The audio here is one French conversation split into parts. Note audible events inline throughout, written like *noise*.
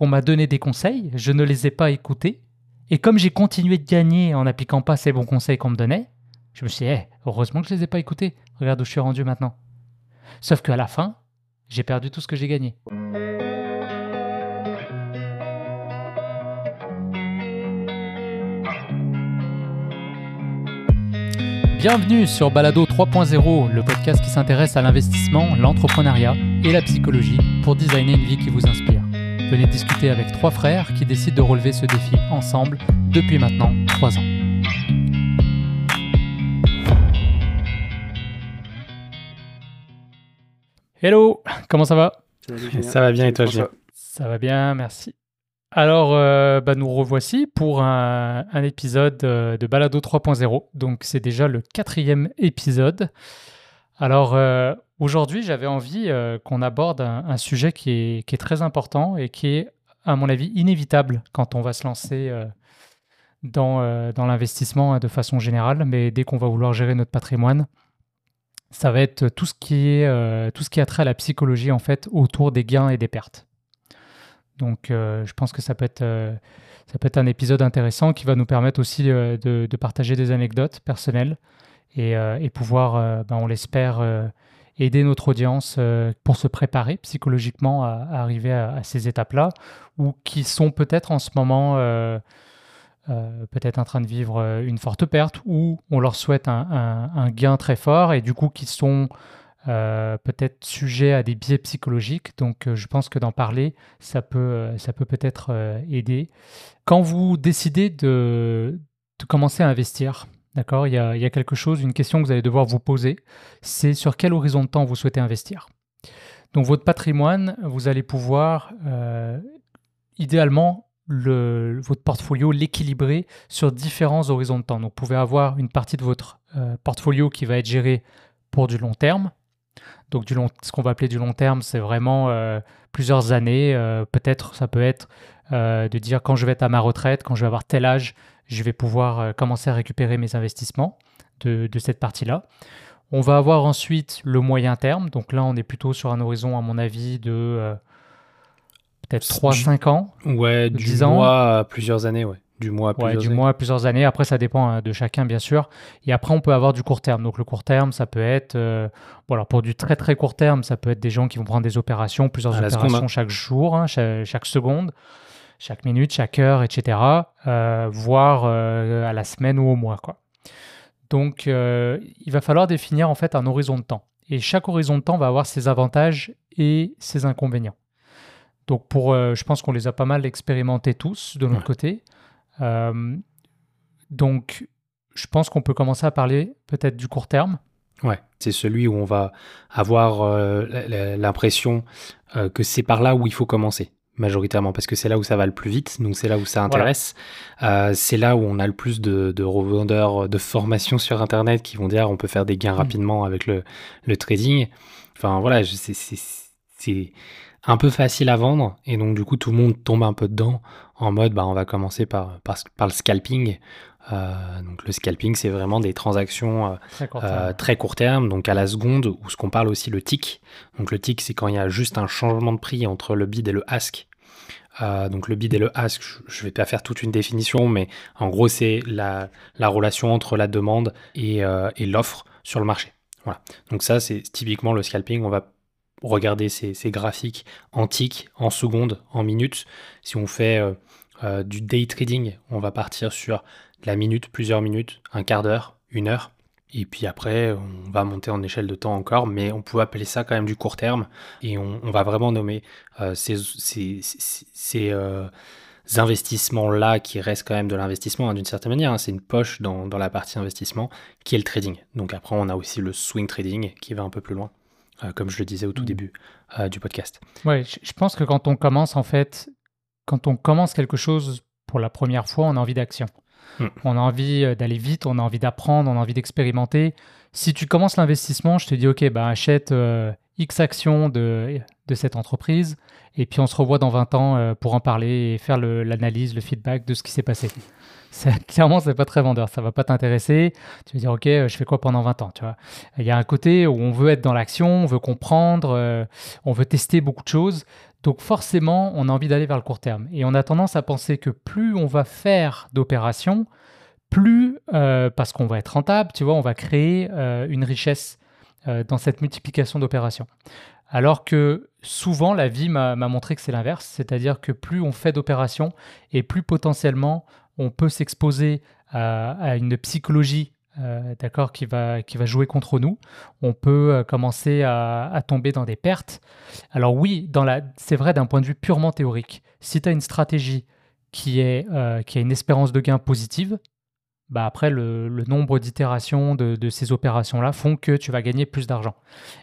on m'a donné des conseils, je ne les ai pas écoutés. Et comme j'ai continué de gagner en n'appliquant pas ces bons conseils qu'on me donnait, je me suis dit, eh, heureusement que je ne les ai pas écoutés. Regarde où je suis rendu maintenant. Sauf qu'à la fin, j'ai perdu tout ce que j'ai gagné. Bienvenue sur Balado 3.0, le podcast qui s'intéresse à l'investissement, l'entrepreneuriat et la psychologie pour designer une vie qui vous inspire. Venez discuter avec trois frères qui décident de relever ce défi ensemble depuis maintenant trois ans. Hello, comment ça va? Ça va bien et toi, Julien? Ça va? Bien, merci. Alors, euh, bah, nous revoici pour un, épisode euh, de Balado 3.0. Donc, c'est déjà le quatrième épisode. Alors, euh, aujourd'hui, j'avais envie qu'on aborde un, sujet qui est, très important et qui est, à mon avis, inévitable quand on va se lancer dans, dans l'investissement de façon générale. Mais dès qu'on va vouloir gérer notre patrimoine, ça va être tout ce qui est tout ce qui a trait à la psychologie en fait autour des gains et des pertes. Donc, euh, je pense que ça peut, être, euh, ça peut être un épisode intéressant qui va nous permettre aussi euh, de, partager des anecdotes personnelles et, pouvoir, ben, on l'espère, aider notre audience pour se préparer psychologiquement à, arriver à, ces étapes-là ou qui sont peut-être en ce moment peut-être en train de vivre une forte perte ou on leur souhaite un, gain très fort et du coup qui sont euh, peut-être sujet à des biais psychologiques. Donc, euh, je pense que d'en parler, ça peut, euh, ça peut peut-être aider. Quand vous décidez de, commencer à investir, d'accord, il, y a quelque chose, une question que vous allez devoir vous poser, c'est sur quel horizon de temps vous souhaitez investir? Donc, votre patrimoine, vous allez pouvoir, idéalement, le, votre portfolio, l'équilibrer sur différents horizons de temps. Donc, vous pouvez avoir une partie de votre portfolio qui va être gérée pour du long terme, donc du long, ce qu'on va appeler du long terme, c'est vraiment euh, plusieurs années. Euh, peut-être ça peut être euh, de dire quand je vais être à ma retraite, quand je vais avoir tel âge, je vais pouvoir commencer à récupérer mes investissements de, de cette partie-là. On va avoir ensuite le moyen terme. Donc là, on est plutôt sur un horizon, à mon avis, de peut-être 3-5 ans. Ouais, du mois à plusieurs années, ouais. Du mois à plusieurs ouais, du mois à plusieurs années. Après, ça dépend hein, de chacun, bien sûr. Et après, on peut avoir du court terme. Donc, le court terme, ça peut être. Euh, voilà, pour du très, très court terme, ça peut être des gens qui vont prendre des opérations, plusieurs opérations hein. chaque jour, hein, chaque, seconde, chaque minute, chaque heure, etc. Euh, voire euh, à la semaine ou au mois. Quoi. Donc, il va falloir définir en fait un horizon de temps. Et chaque horizon de temps va avoir ses avantages et ses inconvénients. Donc, pour, je pense qu'on les a pas mal expérimentés tous de notre côté. Euh, donc, je pense qu'on peut commencer à parler peut-être du court terme. Ouais, c'est celui où on va avoir euh, l'impression euh, que c'est par là où il faut commencer majoritairement parce que c'est là où ça va le plus vite, donc c'est là où ça intéresse. c'est là où on a le plus de, revendeurs de formation sur Internet qui vont dire on peut faire des gains mm. rapidement avec le, le trading. Enfin voilà, c'est un peu facile à vendre et donc du coup tout le monde tombe un peu dedans en mode bah, on va commencer par, par, le scalping. Euh, donc le scalping c'est vraiment des transactions euh, très, court terme, donc à la seconde ou ce qu'on parle aussi le tick. Donc le tick c'est quand il y a juste un changement de prix entre le bid et le ask. Euh, donc le bid et le ask, je ne vais pas faire toute une définition, mais en gros c'est la, la, relation entre la demande et, et l'offre sur le marché. Voilà. Donc ça c'est typiquement le scalping. On va regarder ces, graphiques antiques en secondes, en minutes. Si on fait euh, euh, du day trading, on va partir sur la minute, plusieurs minutes, un quart d'heure, une heure. Et puis après, on va monter en échelle de temps encore, mais on peut appeler ça quand même du court terme. Et on, va vraiment nommer euh, ces, investissements-là qui restent quand même de l'investissement hein, d'une certaine manière. Hein. C'est une poche dans, dans, la partie investissement qui est le trading. Donc après, on a aussi le swing trading qui va un peu plus loin. Euh, comme je le disais au tout mm. début euh, du podcast. Oui, je pense que quand on commence, en fait, quand on commence quelque chose pour la première fois, on a envie d'action. Mm. On a envie euh, d'aller vite, on a envie d'apprendre, on a envie d'expérimenter. Si tu commences l'investissement, je te dis, OK, bah, achète X actions de, de cette entreprise, et puis on se revoit dans 20 ans pour en parler et faire l'analyse, le, feedback de ce qui s'est passé. *laughs* clairement, c'est pas très vendeur. Ça va pas t'intéresser. Tu vas dire, OK, je fais quoi pendant 20 ans tu vois Il y a un côté où on veut être dans l'action, on veut comprendre, euh, on veut tester beaucoup de choses. Donc forcément, on a envie d'aller vers le court terme. Et on a tendance à penser que plus on va faire d'opérations, plus, euh, parce qu'on va être rentable, tu vois, on va créer euh, une richesse euh, dans cette multiplication d'opérations. Alors que souvent, la vie m'a montré que c'est l'inverse, c'est-à-dire que plus on fait d'opérations et plus potentiellement on peut s'exposer à, une psychologie euh, d'accord, qui va, jouer contre nous. On peut euh, commencer à, tomber dans des pertes. Alors oui, c'est vrai d'un point de vue purement théorique. Si tu as une stratégie euh, qui a une espérance de gain positive, bah après, le, nombre d'itérations de, ces opérations-là font que tu vas gagner plus d'argent.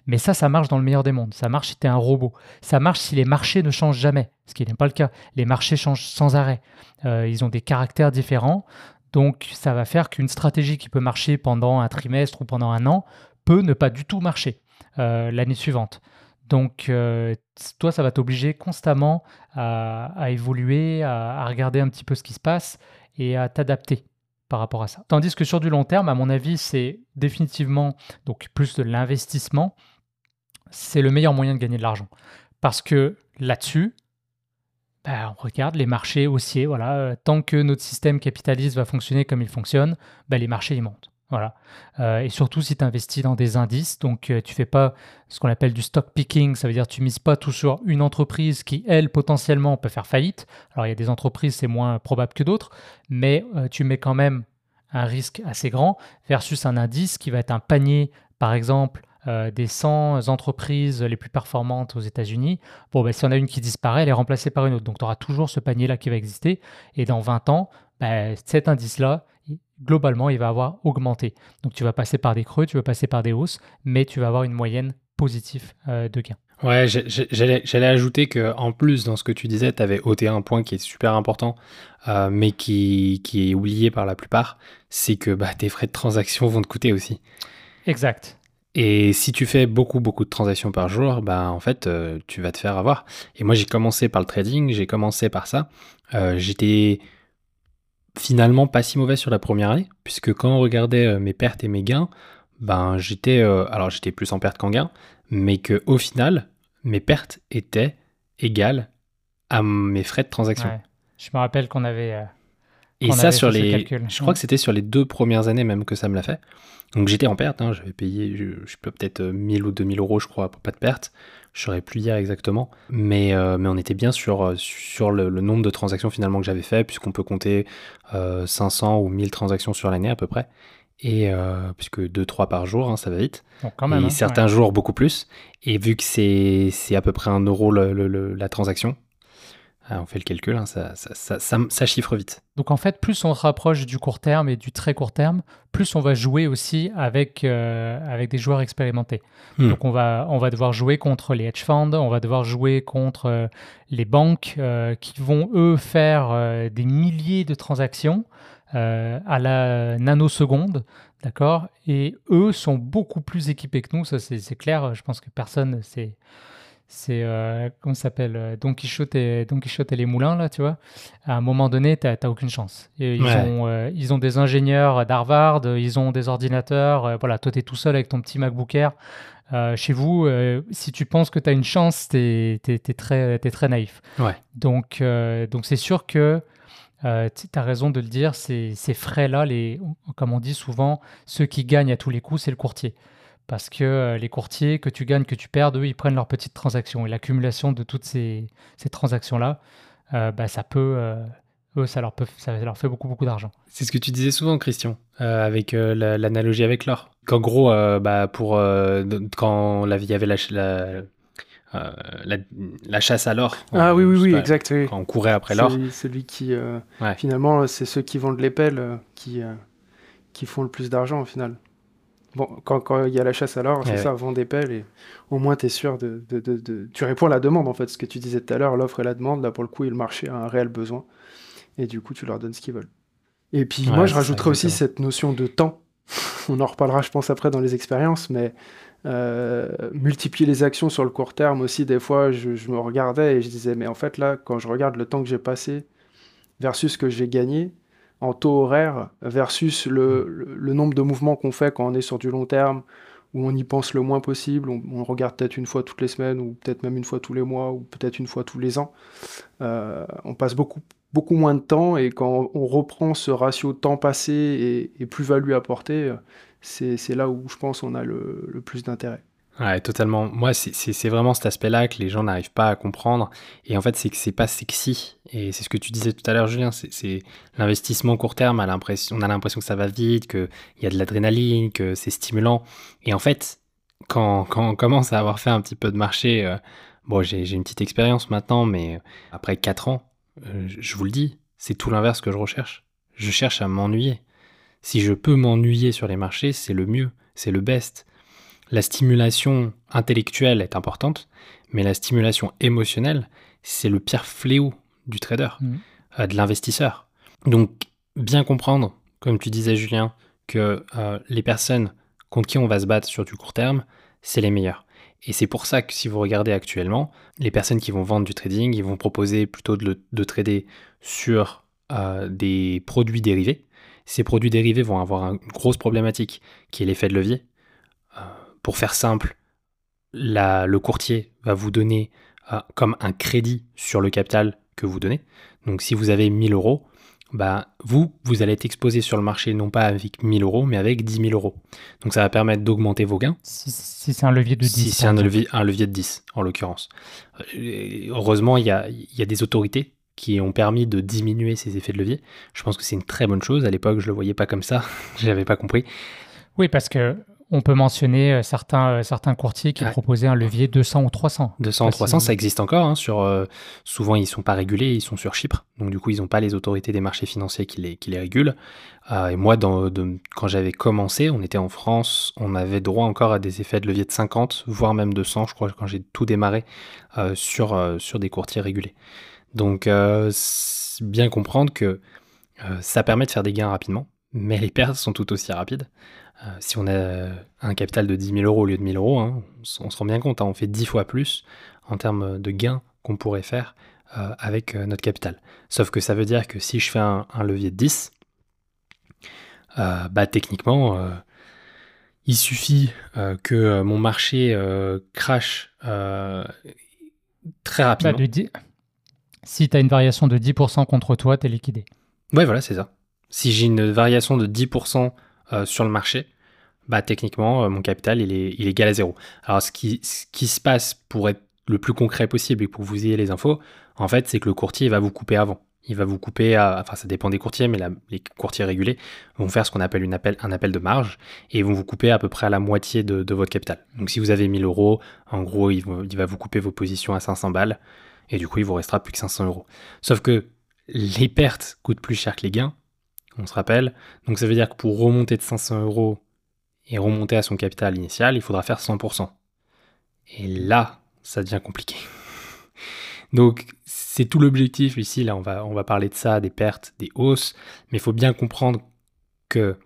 Mais ça, ça marche dans le meilleur des mondes. Ça marche si tu es un robot. Ça marche si les marchés ne changent jamais, ce qui n'est pas le cas. Les marchés changent sans arrêt. ils ont des caractères différents. Donc ça va faire qu'une stratégie qui peut marcher pendant un trimestre ou pendant un an peut ne pas du tout marcher euh, l'année suivante. Donc euh, toi, ça va t'obliger constamment à, évoluer, à, regarder un petit peu ce qui se passe et à t'adapter par rapport à ça. Tandis que sur du long terme, à mon avis, c'est définitivement donc plus de l'investissement. C'est le meilleur moyen de gagner de l'argent. Parce que là-dessus, bah, on regarde les marchés haussiers. Voilà, euh, tant que notre système capitaliste va fonctionner comme il fonctionne, bah, les marchés ils montent. Voilà. Euh, et surtout si tu investis dans des indices, donc euh, tu fais pas ce qu'on appelle du stock picking, ça veut dire tu mises pas tout sur une entreprise qui, elle, potentiellement peut faire faillite. Alors il y a des entreprises, c'est moins probable que d'autres, mais tu mets quand même un risque assez grand versus un indice qui va être un panier, par exemple, euh, des 100 entreprises les plus performantes aux États-Unis, bon, ben, si on a une qui disparaît, elle est remplacée par une autre. Donc, tu auras toujours ce panier-là qui va exister. Et dans 20 ans, ben, cet indice-là, globalement, il va avoir augmenté. Donc, tu vas passer par des creux, tu vas passer par des hausses, mais tu vas avoir une moyenne positive euh, de gains. Ouais, j'allais ajouter que en plus, dans ce que tu disais, tu avais ôté un point qui est super important, euh, mais qui, qui, est oublié par la plupart, c'est que bah, tes frais de transaction vont te coûter aussi. Exact. Et si tu fais beaucoup, beaucoup de transactions par jour, bah, en fait, euh, tu vas te faire avoir. Et moi, j'ai commencé par le trading, j'ai commencé par ça. Euh, j'étais finalement pas si mauvais sur la première année, puisque quand on regardait euh, mes pertes et mes gains, ben, j'étais, alors j'étais plus en perte qu'en gain, mais que au final, mes pertes étaient égales à mes frais de transaction. Je me rappelle qu'on avait. Et ça, sur les. Je crois que c'était sur les deux premières années même que ça me l'a fait. Donc j'étais en perte, hein, j'avais payé, je, je peut-être 1000 euh, ou 2000 euros, je crois, pour pas de perte. Je saurais plus dire exactement. Mais, euh, mais on était bien sur, euh, sur le, nombre de transactions finalement que j'avais fait, puisqu'on peut compter 500 ou 1000 transactions sur l'année à peu près. Et puisque 2-3 par jour, hein, ça va vite. quand même, et hein, certains jours beaucoup plus. Et vu que c'est à peu près un euro la transaction, ah, on fait le calcul, hein, ça, chiffre vite. Donc en fait, plus on se rapproche du court terme et du très court terme, plus on va jouer aussi avec, euh, avec des joueurs expérimentés. Hmm. Donc on va, on va devoir jouer contre les hedge funds, on va devoir jouer contre euh, les banques euh, qui vont, eux, faire des milliers de transactions à la nanoseconde. D'accord? Et eux sont beaucoup plus équipés que nous, ça c'est clair. Je pense que personne, c'est c'est euh, comment ça s'appelle euh, Don Quichotte et Don Quichotte et les moulins là tu vois. À un moment donné tu n'as aucune chance. Ils ont euh, ils ont des ingénieurs d'Harvard ils ont des ordinateurs voilà toi tu es tout seul avec ton petit MacBook Air chez vous si tu penses que tu as une chance tu es, très es très naïf. Ouais. donc donc c'est sûr que tu as raison de le dire ces, ces frais là les comme on dit souvent ceux qui gagnent à tous les coups c'est le courtier parce que euh, les courtiers, que tu gagnes, que tu perds, eux, ils prennent leurs petites transactions. Et l'accumulation de toutes ces, transactions-là, euh, bah, ça peut, euh, eux, ça leur, peut, ça leur fait beaucoup, beaucoup d'argent. C'est ce que tu disais souvent, Christian, avec l'analogie avec l'or. Qu'en gros, bah, pour, quand il y avait la, la, chasse à l'or. Ah oui, oui, oui, exact. Quand on courait après l'or. Celui qui, finalement, c'est ceux qui vendent les pelles qui, qui font le plus d'argent au final. Bon, quand, il y a la chasse à l'or, c'est ça, vend des pelles et au moins tu es sûr de, Tu réponds à la demande en fait, ce que tu disais tout à l'heure, l'offre et la demande, là pour le coup, le marché a un réel besoin et du coup tu leur donnes ce qu'ils veulent. Et puis moi je rajouterais aussi cette notion de temps. On en reparlera je pense après dans les expériences, mais euh, multiplier les actions sur le court terme aussi, des fois je, je, me regardais et je disais mais en fait là quand je regarde le temps que j'ai passé versus ce que j'ai gagné, en taux horaire versus le, nombre de mouvements qu'on fait quand on est sur du long terme où on y pense le moins possible. On, regarde peut-être une fois toutes les semaines, ou peut-être même une fois tous les mois, ou peut-être une fois tous les ans. Euh, on passe beaucoup, beaucoup moins de temps, et quand on reprend ce ratio temps passé et, plus-value apportée, c'est là où je pense on a le plus d'intérêt. Ouais, totalement. Moi, c'est vraiment cet aspect-là que les gens n'arrivent pas à comprendre. Et en fait, c'est que c'est pas sexy. Et c'est ce que tu disais tout à l'heure, Julien. C'est l'investissement court terme. On a l'impression que ça va vite, qu'il y a de l'adrénaline, que c'est stimulant. Et en fait, quand, quand, on commence à avoir fait un petit peu de marché, euh, bon, j'ai une petite expérience maintenant, mais après 4 ans, euh, je vous le dis, c'est tout l'inverse que je recherche. Je cherche à m'ennuyer. Si je peux m'ennuyer sur les marchés, c'est le mieux, c'est le best la stimulation intellectuelle est importante, mais la stimulation émotionnelle, c'est le pire fléau du trader, mmh. euh, de l'investisseur. Donc, bien comprendre, comme tu disais Julien, que euh, les personnes contre qui on va se battre sur du court terme, c'est les meilleurs. Et c'est pour ça que si vous regardez actuellement, les personnes qui vont vendre du trading, ils vont proposer plutôt de, trader sur euh, des produits dérivés. Ces produits dérivés vont avoir une grosse problématique qui est l'effet de levier. Pour faire simple, le courtier va vous donner euh, comme un crédit sur le capital que vous donnez. Donc si vous avez 1000 euros, bah, vous, vous allez être exposé sur le marché non pas avec 1000 euros, mais avec 10 000 euros. Donc ça va permettre d'augmenter vos gains. Si, c'est un levier de 10. Si c'est un levier, un levier de 10, en l'occurrence. Euh, heureusement, il y a, y a des autorités qui ont permis de diminuer ces effets de levier. Je pense que c'est une très bonne chose. À l'époque, je ne le voyais pas comme ça. *laughs* je n'avais pas compris. Oui, parce que on peut mentionner euh, certains, euh, certains courtiers qui proposaient un levier 200 ou 300. 200 ou 300, ça existe encore. Hein, sur, euh, souvent, ils ne sont pas régulés, ils sont sur Chypre. Donc, du coup, ils n'ont pas les autorités des marchés financiers qui les, qui les régulent. et moi, dans, quand j'avais commencé, on était en France, on avait droit encore à des effets de levier de 50, voire même de 100, je crois, quand j'ai tout démarré sur, sur des courtiers régulés. Donc, bien comprendre que ça permet de faire des gains rapidement, mais les pertes sont tout aussi rapides. Euh, si on a un capital de 10 000 euros au lieu de 1000 euros, hein, on, se rend bien compte, hein, on fait 10 fois plus en termes de gains qu'on pourrait faire euh, avec euh, notre capital. Sauf que ça veut dire que si je fais un, levier de 10, bah, techniquement, il suffit que mon marché crache très bah, rapidement. si tu as une variation de 10% contre toi, tu es liquidé. Ouais, voilà, c'est ça. Si j'ai une variation de 10% euh, sur le marché, bah, techniquement, euh, mon capital, il est, égal à zéro. Alors, ce qui, se passe pour être le plus concret possible et pour que vous ayez les infos, en fait, c'est que le courtier va vous couper avant. Il va vous couper, à, enfin ça dépend des courtiers, mais les courtiers régulés vont faire ce qu'on appelle un appel de marge et vont vous couper à peu près à la moitié de, votre capital. Donc si vous avez 1000 euros, en gros, il, il, va vous couper vos positions à 500 balles et du coup, il vous restera plus que 500 euros. Sauf que les pertes coûtent plus cher que les gains on se rappelle. Donc ça veut dire que pour remonter de 500 euros et remonter à son capital initial, il faudra faire 100%. Et là, ça devient compliqué. *laughs* Donc c'est tout l'objectif ici, là on va, parler de ça, des pertes, des hausses, mais il faut bien comprendre que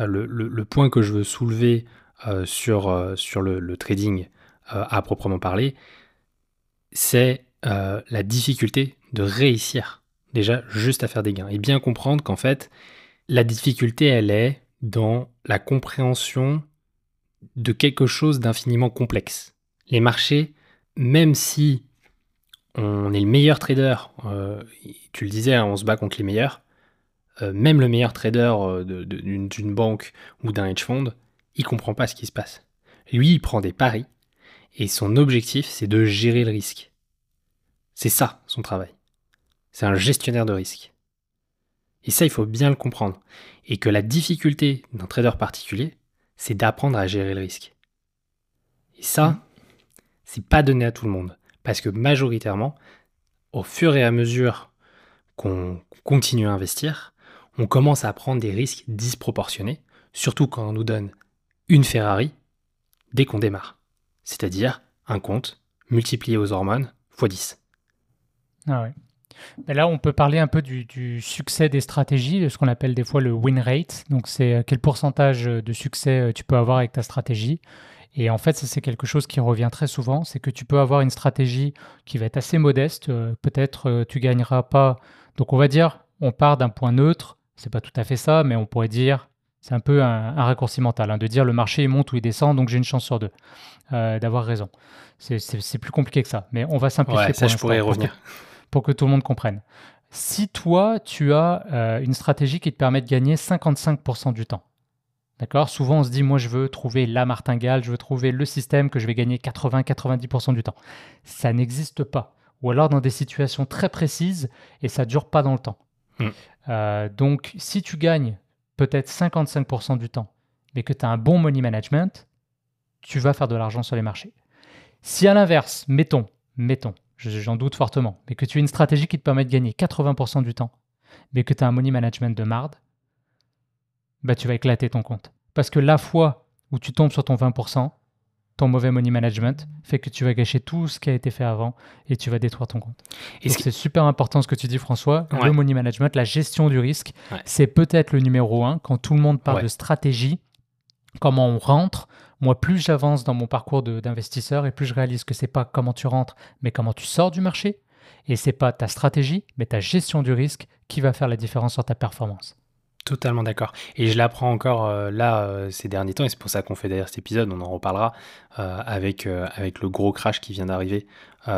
euh, le, point que je veux soulever euh, euh, sur le, trading à proprement parler, c'est la difficulté de réussir déjà juste à faire des gains. Et bien comprendre qu'en fait, la difficulté, elle est dans la compréhension de quelque chose d'infiniment complexe. Les marchés, même si on est le meilleur trader, euh, tu le disais, hein, on se bat contre les meilleurs, euh, même le meilleur trader euh, d'une banque ou d'un hedge fund, il comprend pas ce qui se passe. Lui, il prend des paris et son objectif, c'est de gérer le risque. C'est ça son travail. C'est un gestionnaire de risque. Et ça, il faut bien le comprendre. Et que la difficulté d'un trader particulier, c'est d'apprendre à gérer le risque. Et ça, c'est pas donné à tout le monde. Parce que majoritairement, au fur et à mesure qu'on continue à investir, on commence à prendre des risques disproportionnés, surtout quand on nous donne une Ferrari dès qu'on démarre. C'est-à-dire un compte multiplié aux hormones x 10. Ah ouais là, on peut parler un peu du, succès des stratégies, de ce qu'on appelle des fois le win rate. Donc, c'est euh, quel pourcentage de succès euh, tu peux avoir avec ta stratégie. Et en fait, ça, c'est quelque chose qui revient très souvent. C'est que tu peux avoir une stratégie qui va être assez modeste. Euh, peut-être tu gagneras pas. Donc, on va dire, on part d'un point neutre. C'est pas tout à fait ça, mais on pourrait dire C'est un peu un, raccourci mental hein, de dire le marché monte ou il descend, donc j'ai une chance sur deux euh, d'avoir raison. C'est plus compliqué que ça, mais on va simplifier. Ouais, ça, je pourrais revenir. Pour que, tout le monde comprenne. Si toi, tu as euh, une stratégie qui te permet de gagner 55% du temps, d'accord? Souvent, on se dit, moi, je veux trouver la martingale, je veux trouver le système que je vais gagner 80-90% du temps. Ça n'existe pas. Ou alors dans des situations très précises et ça dure pas dans le temps. Hmm. Euh, donc, si tu gagnes peut-être 55% du temps, mais que tu as un bon money management, tu vas faire de l'argent sur les marchés. Si à l'inverse, mettons, mettons, j'en doute fortement, mais que tu as une stratégie qui te permet de gagner 80% du temps, mais que tu as un money management de marde, bah tu vas éclater ton compte. Parce que la fois où tu tombes sur ton 20%, ton mauvais money management fait que tu vas gâcher tout ce qui a été fait avant et tu vas détruire ton compte. Et c'est super important ce que tu dis François. Le money management, la gestion du risque, c'est peut-être le numéro un quand tout le monde parle de stratégie, comment on rentre. Moi, plus j'avance dans mon parcours d'investisseur et plus je réalise que c'est pas comment tu rentres, mais comment tu sors du marché. Et c'est pas ta stratégie, mais ta gestion du risque qui va faire la différence sur ta performance. Totalement d'accord. Et je l'apprends encore euh, là euh, ces derniers temps, et c'est pour ça qu'on fait d'ailleurs cet épisode, on en reparlera euh, avec, avec le gros crash qui vient d'arriver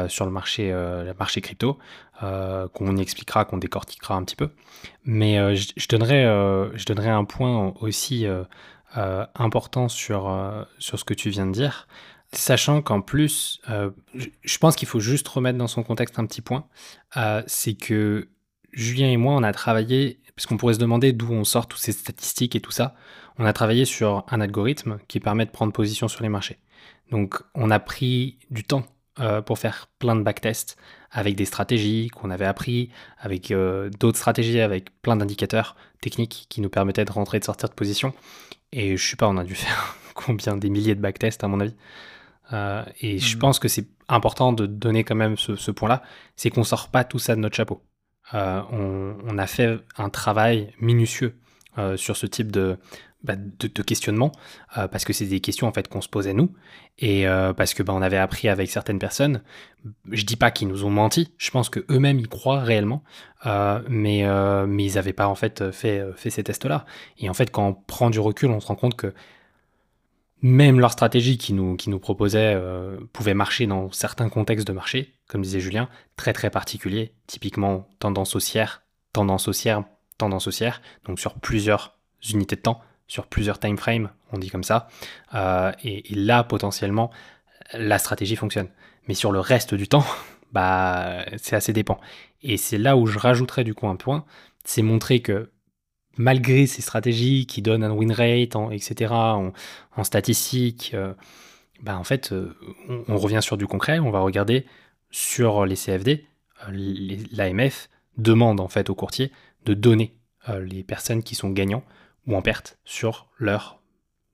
sur le marché, le marché crypto, qu'on expliquera, qu'on décortiquera un petit peu. Mais je, donnerai, je donnerai un point aussi important sur, sur ce que tu viens de dire, sachant qu'en plus, je, je pense qu'il faut juste remettre dans son contexte un petit point, c'est que Julien et moi, on a travaillé parce qu'on pourrait se demander d'où on sort toutes ces statistiques et tout ça. On a travaillé sur un algorithme qui permet de prendre position sur les marchés. Donc on a pris du temps euh, pour faire plein de backtests avec des stratégies qu'on avait appris, avec euh, d'autres stratégies, avec plein d'indicateurs techniques qui nous permettaient de rentrer et de sortir de position. Et je sais pas, on a dû *laughs* faire combien des milliers de backtests à mon avis. Euh, et je mmh. pense que c'est important de donner quand même ce, ce point-là, c'est qu'on sort pas tout ça de notre chapeau. Euh, on, a fait un travail minutieux sur ce type de, bah, de, questionnement euh, parce que c'est des questions en fait qu'on se posait nous et parce que bah, on avait appris avec certaines personnes. Je dis pas qu'ils nous ont menti, je pense que eux-mêmes y croient réellement, mais mais ils n'avaient pas en fait fait fait ces tests-là. Et en fait, quand on prend du recul, on se rend compte que même leur stratégie qui nous, qui nous proposait euh, pouvait marcher dans certains contextes de marché, comme disait Julien, très très particuliers, typiquement tendance haussière, tendance haussière, tendance haussière, donc sur plusieurs unités de temps, sur plusieurs time frames, on dit comme ça, euh, et, là potentiellement la stratégie fonctionne. Mais sur le reste du temps, *laughs* bah c'est assez dépend. Et c'est là où je rajouterais du coup un point, c'est montrer que malgré ces stratégies qui donnent un win rate, etc., en, en statistique, euh, bah, en fait, euh, on, revient sur du concret, on va regarder sur les CFD, euh, l'AMF demande en fait aux courtiers de donner les personnes qui sont gagnants ou en perte sur leur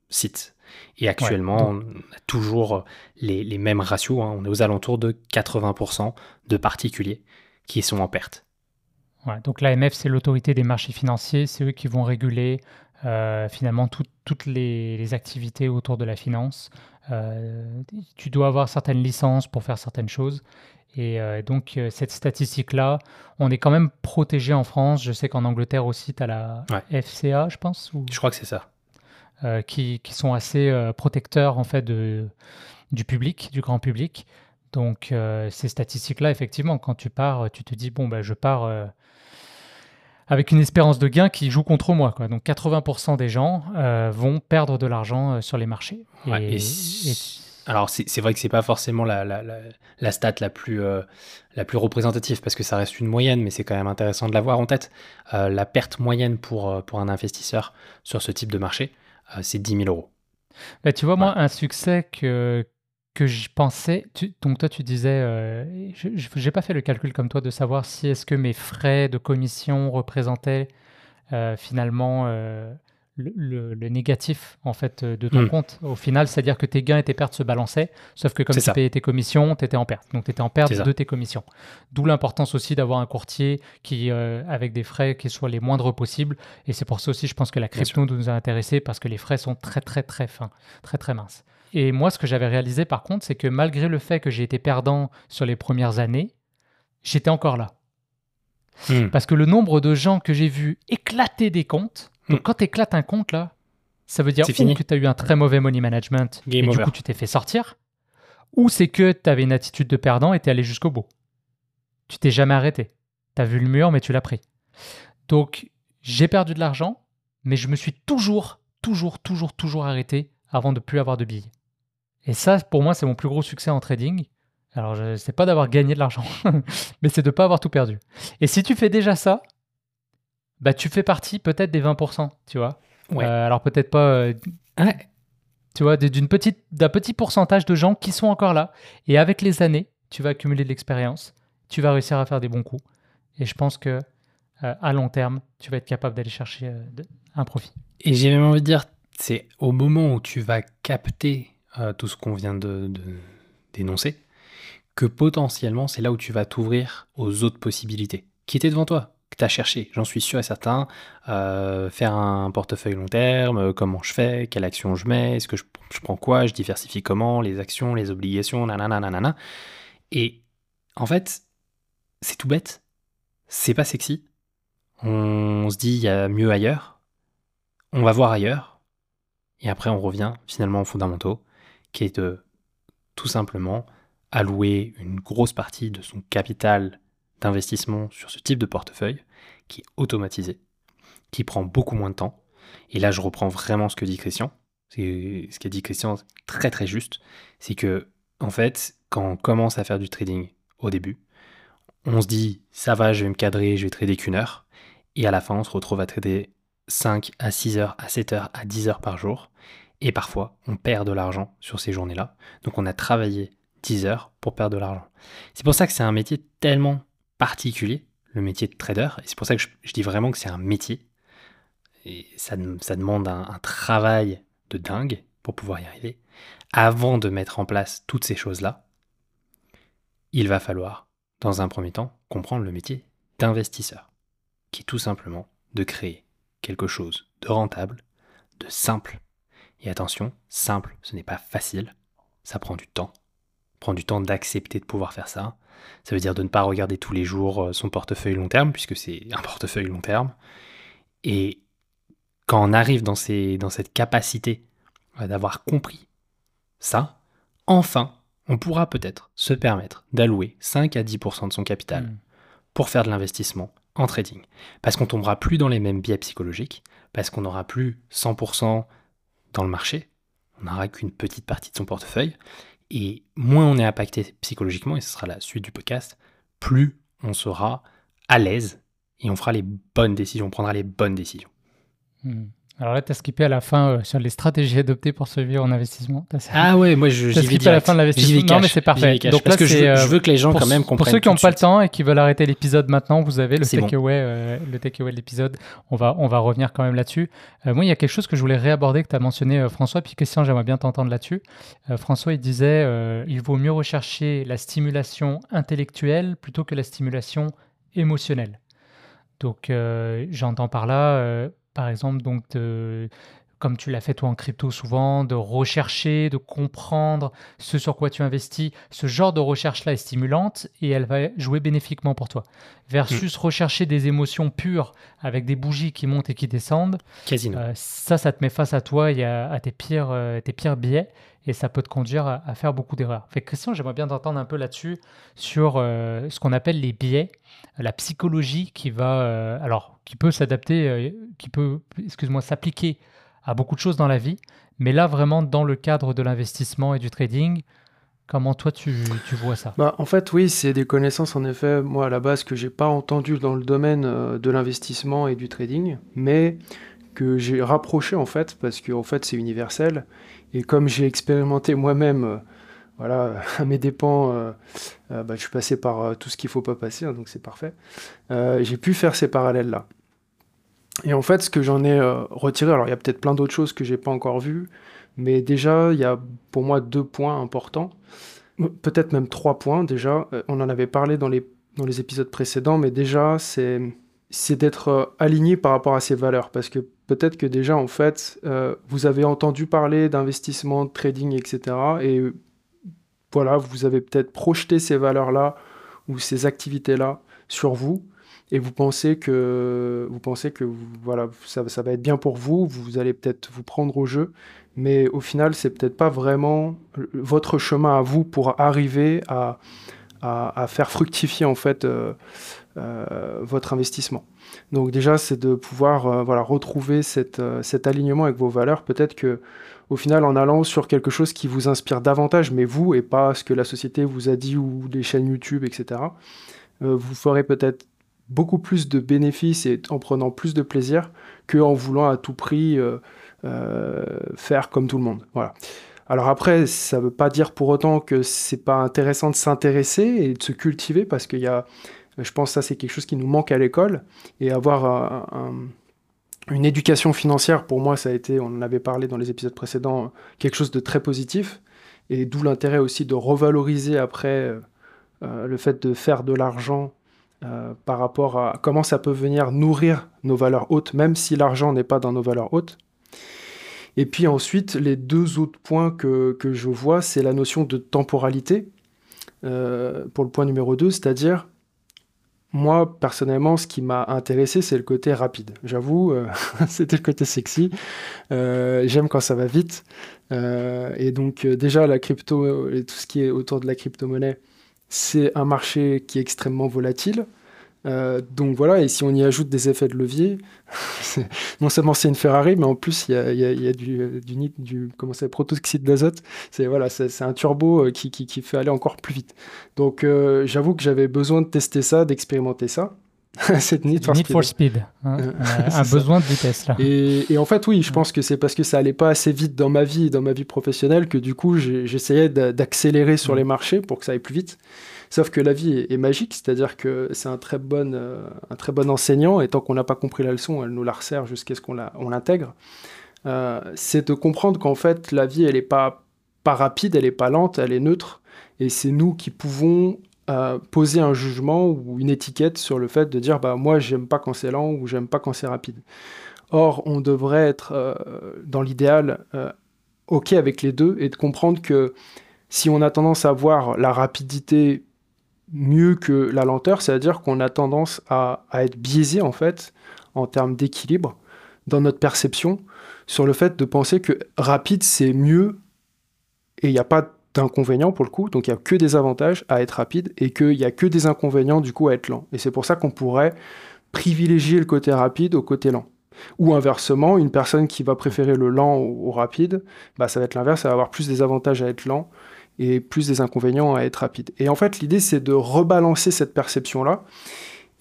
site. Et actuellement, on a toujours les, mêmes ratios, hein. on est aux alentours de 80% de particuliers qui sont en perte donc l'AMF, c'est l'autorité des marchés financiers, c'est eux qui vont réguler euh, finalement toutes les, activités autour de la finance. Euh, tu dois avoir certaines licences pour faire certaines choses. Et euh, donc cette statistique-là, on est quand même protégé en France. Je sais qu'en Angleterre aussi, tu as la FCA, je pense. Je crois que c'est ça. Qui, qui, sont assez protecteurs en fait de, du public, du grand public. Donc ces statistiques-là, effectivement, quand tu pars, tu te dis, bon, ben, je pars avec une espérance de gain qui joue contre moi. Quoi. Donc 80% des gens euh, vont perdre de l'argent euh, sur les marchés. Alors c'est vrai que c'est pas forcément la, la, la, stat la plus, euh, la plus représentative parce que ça reste une moyenne, mais c'est quand même intéressant de l'avoir en tête. la perte moyenne pour, pour un investisseur sur ce type de marché, c'est 10 000 euros. Bah, tu vois, moi, un succès que, que je pensais. donc toi, tu disais, euh, je n'ai pas fait le calcul comme toi de savoir si est-ce que mes frais de commission représentaient euh, finalement euh, le, négatif en fait de ton hmm. compte. Au final, c'est-à-dire que tes gains et tes pertes se balançaient, sauf que comme tu payais tes commissions, tu étais en perte. Donc tu étais en perte de tes commissions. D'où l'importance aussi d'avoir un courtier qui, avec des frais qui soient les moindres possibles. Et c'est pour ça aussi, je pense que la crypto nous a intéressés parce que les frais sont très très très fins, très très minces. Et moi, ce que j'avais réalisé par contre, c'est que malgré le fait que j'ai été perdant sur les premières années, j'étais encore là. Hmm. Parce que le nombre de gens que j'ai vus éclater des comptes, donc hmm. quand tu éclates un compte là, ça veut dire que tu as eu un très mauvais money management et du coup tu t'es fait sortir, ou c'est que tu avais une attitude de perdant et tu es allé jusqu'au bout. Tu t'es jamais arrêté. Tu as vu le mur, mais tu l'as pris. Donc, j'ai perdu de l'argent, mais je me suis toujours, toujours, toujours, toujours arrêté avant de plus avoir de billets. Et ça, pour moi, c'est mon plus gros succès en trading. Alors, je sais pas d'avoir gagné de l'argent, *laughs* mais c'est de ne pas avoir tout perdu. Et si tu fais déjà ça, bah, tu fais partie peut-être des 20%, tu vois. Ouais. Euh, alors, peut-être pas. Euh, tu vois, d'une petite, d'un petit pourcentage de gens qui sont encore là. Et avec les années, tu vas accumuler de l'expérience, tu vas réussir à faire des bons coups. Et je pense que euh, à long terme, tu vas être capable d'aller chercher un profit. Et j'ai même envie de dire, c'est au moment où tu vas capter tout ce qu'on vient de d'énoncer, que potentiellement c'est là où tu vas t'ouvrir aux autres possibilités qui étaient devant toi, que tu as cherché, j'en suis sûr et certain. Euh, faire un portefeuille long terme, euh, comment je fais, quelle action je mets, est-ce que je, prends quoi, je diversifie comment, les actions, les obligations, nanana, nanana. Et en fait, c'est tout bête, c'est pas sexy. On se dit il y a mieux ailleurs, on va voir ailleurs, et après on revient finalement aux fondamentaux, qui est de tout simplement allouer une grosse partie de son capital d'investissement sur ce type de portefeuille qui est automatisé, qui prend beaucoup moins de temps. Et là, je reprends vraiment ce que dit Christian. Ce qu'a dit Christian, très très juste. C'est que, en fait, quand on commence à faire du trading au début, on se dit, ça va, je vais me cadrer, je vais trader qu'une heure. Et à la fin, on se retrouve à trader 5 à 6 heures, à 7 heures, à 10 heures par jour. Et parfois, on perd de l'argent sur ces journées-là. Donc, on a travaillé 10 heures pour perdre de l'argent. C'est pour ça que c'est un métier tellement particulier, le métier de trader, et c'est pour ça que je, dis vraiment que c'est un métier. Et ça, ça demande un, travail de dingue pour pouvoir y arriver. Avant de mettre en place toutes ces choses-là, il va falloir, dans un premier temps, comprendre le métier d'investisseur, qui est tout simplement de créer quelque chose de rentable, de simple. Et attention, simple, ce n'est pas facile, ça prend du temps, prend du temps d'accepter de pouvoir faire ça. Ça veut dire de ne pas regarder tous les jours euh, son portefeuille long terme, puisque c'est *laughs* un portefeuille long terme. Et quand on arrive dans, ces, dans cette capacité euh, d'avoir compris ça, enfin, on pourra peut-être se permettre d'allouer 5 à 10% de son capital hmm. pour faire de l'investissement en trading. Parce qu'on tombera plus dans les mêmes biais psychologiques, parce qu'on n'aura plus 100% dans le marché, on n'aura qu'une petite partie de son portefeuille, et moins on est impacté psychologiquement, et ce sera la suite du podcast, plus on sera à l'aise et on fera les bonnes décisions, on prendra les bonnes décisions. Hmm. Alors là, tu as skippé à la fin euh, sur les stratégies adoptées pour survivre en investissement. Ah ouais, moi je j'y vais à la fin de l'investissement. Non, mais c'est parfait. Donc parce que je, euh, je, veux que les gens quand même comprennent. Pour ceux qui n'ont pas le temps et qui veulent arrêter l'épisode maintenant, vous avez le takeaway, euh, le takeaway de l'épisode. On va, on va revenir quand même là-dessus. moi, il y a quelque chose que je voulais réaborder que tu as mentionné, François. Puis Christian, j'aimerais bien t'entendre là-dessus. François, il disait, il vaut mieux rechercher la stimulation intellectuelle plutôt que la stimulation émotionnelle. Donc, j'entends par là, par exemple, donc de, comme tu l'as fait toi en crypto souvent, de rechercher, de comprendre ce sur quoi tu investis. Ce genre de recherche-là est stimulante et elle va jouer bénéfiquement pour toi. Versus mm. rechercher des émotions pures avec des bougies qui montent et qui descendent. Casino. Euh, ça, ça te met face à toi et à, tes, pires, euh, tes pires biais et ça peut te conduire à, faire beaucoup d'erreurs. Fait Christian, j'aimerais bien t'entendre un peu là-dessus sur euh, ce qu'on appelle les biais, la psychologie qui va, alors, qui peut s'adapter, qui peut, excuse-moi, s'appliquer à beaucoup de choses dans la vie. Mais là, vraiment, dans le cadre de l'investissement et du trading, comment toi, tu, tu vois ça? Bah, En fait, oui, c'est des connaissances, en effet, moi, à la base, que j'ai pas entendues dans le domaine euh, de l'investissement et du trading, mais que j'ai rapproché, en fait, parce que, en fait, c'est universel. Et comme j'ai expérimenté moi-même... Euh, voilà, *laughs* à mes dépens, euh, bah, je suis passé par tout ce qu'il faut pas passer, hein, donc c'est parfait. j'ai pu faire ces parallèles-là. Et en fait, ce que j'en ai euh, retiré, alors il y a peut-être plein d'autres choses que j'ai pas encore vues, mais déjà, il y a pour moi deux points importants, peut-être même trois points déjà. Euh, on en avait parlé dans les, dans les épisodes précédents, mais déjà, c'est, c'est d'être euh, aligné par rapport à ces valeurs, parce que peut-être que déjà, en fait, vous avez entendu parler d'investissement, de trading, etc. Et voilà, vous avez peut-être projeté ces valeurs-là ou ces activités-là sur vous, et vous pensez que vous pensez que voilà ça, ça, va être bien pour vous, vous allez peut-être vous prendre au jeu, mais au final c'est peut-être pas vraiment votre chemin à vous pour arriver à, à, faire fructifier en fait euh, euh, votre investissement. Donc déjà c'est de pouvoir euh, voilà retrouver cette, cet alignement avec vos valeurs. Peut-être que au final en allant sur quelque chose qui vous inspire davantage, mais vous et pas ce que la société vous a dit ou les chaînes YouTube, etc. vous ferez peut-être beaucoup plus de bénéfices et en prenant plus de plaisir qu'en voulant à tout prix euh, euh, faire comme tout le monde. Voilà. Alors après, ça ne veut pas dire pour autant que c'est pas intéressant de s'intéresser et de se cultiver parce qu'il y a, je pense que ça c'est quelque chose qui nous manque à l'école et avoir une éducation financière pour moi ça a été, on en avait parlé dans les épisodes précédents, quelque chose de très positif et d'où l'intérêt aussi de revaloriser après euh, le fait de faire de l'argent euh, par rapport à comment ça peut venir nourrir nos valeurs hautes, même si l'argent n'est pas dans nos valeurs hautes. Et puis ensuite, les deux autres points que, que je vois, c'est la notion de temporalité, euh, pour le point numéro 2, c'est-à-dire, moi, personnellement, ce qui m'a intéressé, c'est le côté rapide. J'avoue, euh, *laughs* c'était le côté sexy. J'aime quand ça va vite. et donc, déjà, la crypto et tout ce qui est autour de la crypto-monnaie, c'est un marché qui est extrêmement volatile. Euh, donc voilà, et si on y ajoute des effets de levier, *laughs* non seulement c'est une Ferrari, mais en plus il y a, y a, du, du, du comment protoxyde d'azote. C'est voilà, c'est un turbo euh, qui, qui, qui, fait aller encore plus vite. Donc euh, j'avoue que j'avais besoin de tester ça, d'expérimenter ça. *laughs* c'est Need for Speed. Hein. *laughs* un besoin de vitesse là. Et, et, en fait, oui, je pense que c'est parce que ça allait pas assez vite dans ma vie, dans ma vie professionnelle, que du coup, j'essayais d'accélérer sur les marchés pour que ça aille plus vite. Sauf que la vie est, magique, c'est-à-dire que c'est un, très bon, euh, un très bon enseignant, et tant qu'on n'a pas compris la leçon, elle nous la resserre jusqu'à ce qu'on l'intègre. Euh, c'est de comprendre qu'en fait, la vie, elle n'est pas, pas rapide, elle n'est pas lente, elle est neutre, et c'est nous qui pouvons poser un jugement ou une étiquette sur le fait de dire bah moi j'aime pas quand c'est lent ou j'aime pas quand c'est rapide. Or on devrait être euh, dans l'idéal euh, ok avec les deux et de comprendre que si on a tendance à voir la rapidité mieux que la lenteur, c'est-à-dire qu'on a tendance à, être biaisé en fait en termes d'équilibre dans notre perception sur le fait de penser que rapide c'est mieux et il n'y a pas d'inconvénients pour le coup, donc il n'y a que des avantages à être rapide et qu'il n'y a que des inconvénients du coup à être lent. Et c'est pour ça qu'on pourrait privilégier le côté rapide au côté lent. Ou inversement, une personne qui va préférer le lent au, rapide, bah ça va être l'inverse, ça va avoir plus des avantages à être lent et plus des inconvénients à être rapide. Et en fait, l'idée, c'est de rebalancer cette perception-là.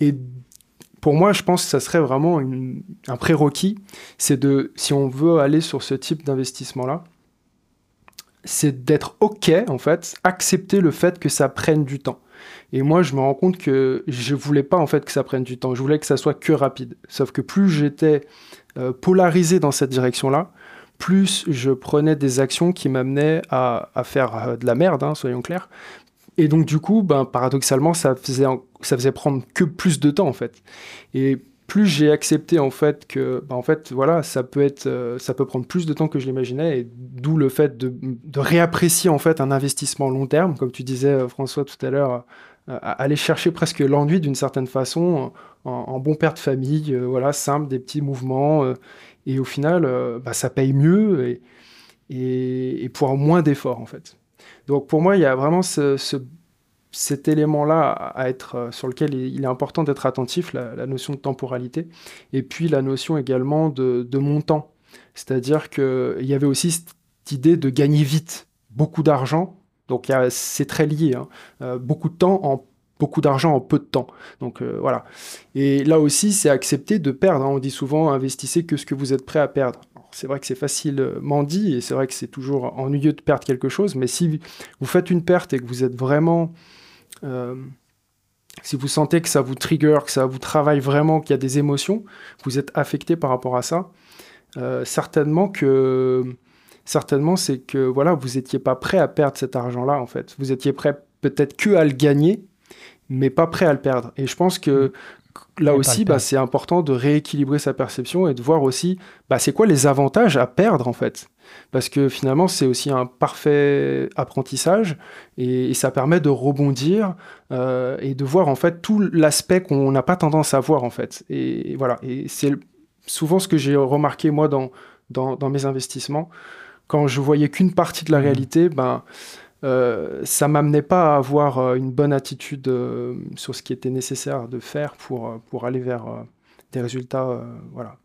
Et pour moi, je pense que ça serait vraiment un prérequis, c'est de, si on veut aller sur ce type d'investissement-là, c'est d'être OK, en fait, accepter le fait que ça prenne du temps. Et moi, je me rends compte que je voulais pas, en fait, que ça prenne du temps. Je voulais que ça soit que rapide. Sauf que plus j'étais euh, polarisé dans cette direction-là, plus je prenais des actions qui m'amenaient à, faire euh, de la merde, hein, soyons clairs. Et donc, du coup, ben, paradoxalement, ça faisait, prendre que plus de temps, en fait. Et plus j'ai accepté en fait que bah, en fait voilà ça peut être euh, ça peut prendre plus de temps que je l'imaginais et d'où le fait de, réapprécier en fait un investissement long terme comme tu disais euh, François tout à l'heure aller chercher presque l'ennui d'une certaine façon en, bon père de famille voilà simple des petits mouvements et au final bah, ça paye mieux et, pour moins d'efforts en fait donc pour moi il y a vraiment ce cet élément-là à être, euh, sur lequel il est important d'être attentif, la, notion de temporalité, et puis la notion également de, montant. C'est-à-dire qu'il y avait aussi cette idée de gagner vite, beaucoup d'argent, donc c'est très lié, hein. euh, beaucoup de temps en beaucoup d'argent en peu de temps. Donc euh, voilà. Et là aussi, c'est accepter de perdre. Hein. On dit souvent investissez que ce que vous êtes prêt à perdre. C'est vrai que c'est facilement dit et c'est vrai que c'est toujours ennuyeux de perdre quelque chose, mais si vous faites une perte et que vous êtes vraiment euh, si vous sentez que ça vous trigger, que ça vous travaille vraiment, qu'il y a des émotions, vous êtes affecté par rapport à ça, euh, certainement que certainement c'est que voilà vous étiez pas prêt à perdre cet argent-là en fait. Vous étiez prêt peut-être que à le gagner, mais pas prêt à le perdre. Et je pense que mmh. là aussi, bah, c'est important de rééquilibrer sa perception et de voir aussi, bah, c'est quoi les avantages à perdre en fait. parce que finalement c'est aussi un parfait apprentissage et, ça permet de rebondir euh, et de voir en fait tout l'aspect qu'on n'a pas tendance à voir en fait. Et, voilà, et c'est souvent ce que j'ai remarqué moi dans, dans, mes investissements. Quand je voyais qu'une partie de la mmh. réalité, ben euh, ça m'amenait pas à avoir euh, une bonne attitude euh, sur ce qui était nécessaire de faire pour, pour aller vers des résultats. voilà.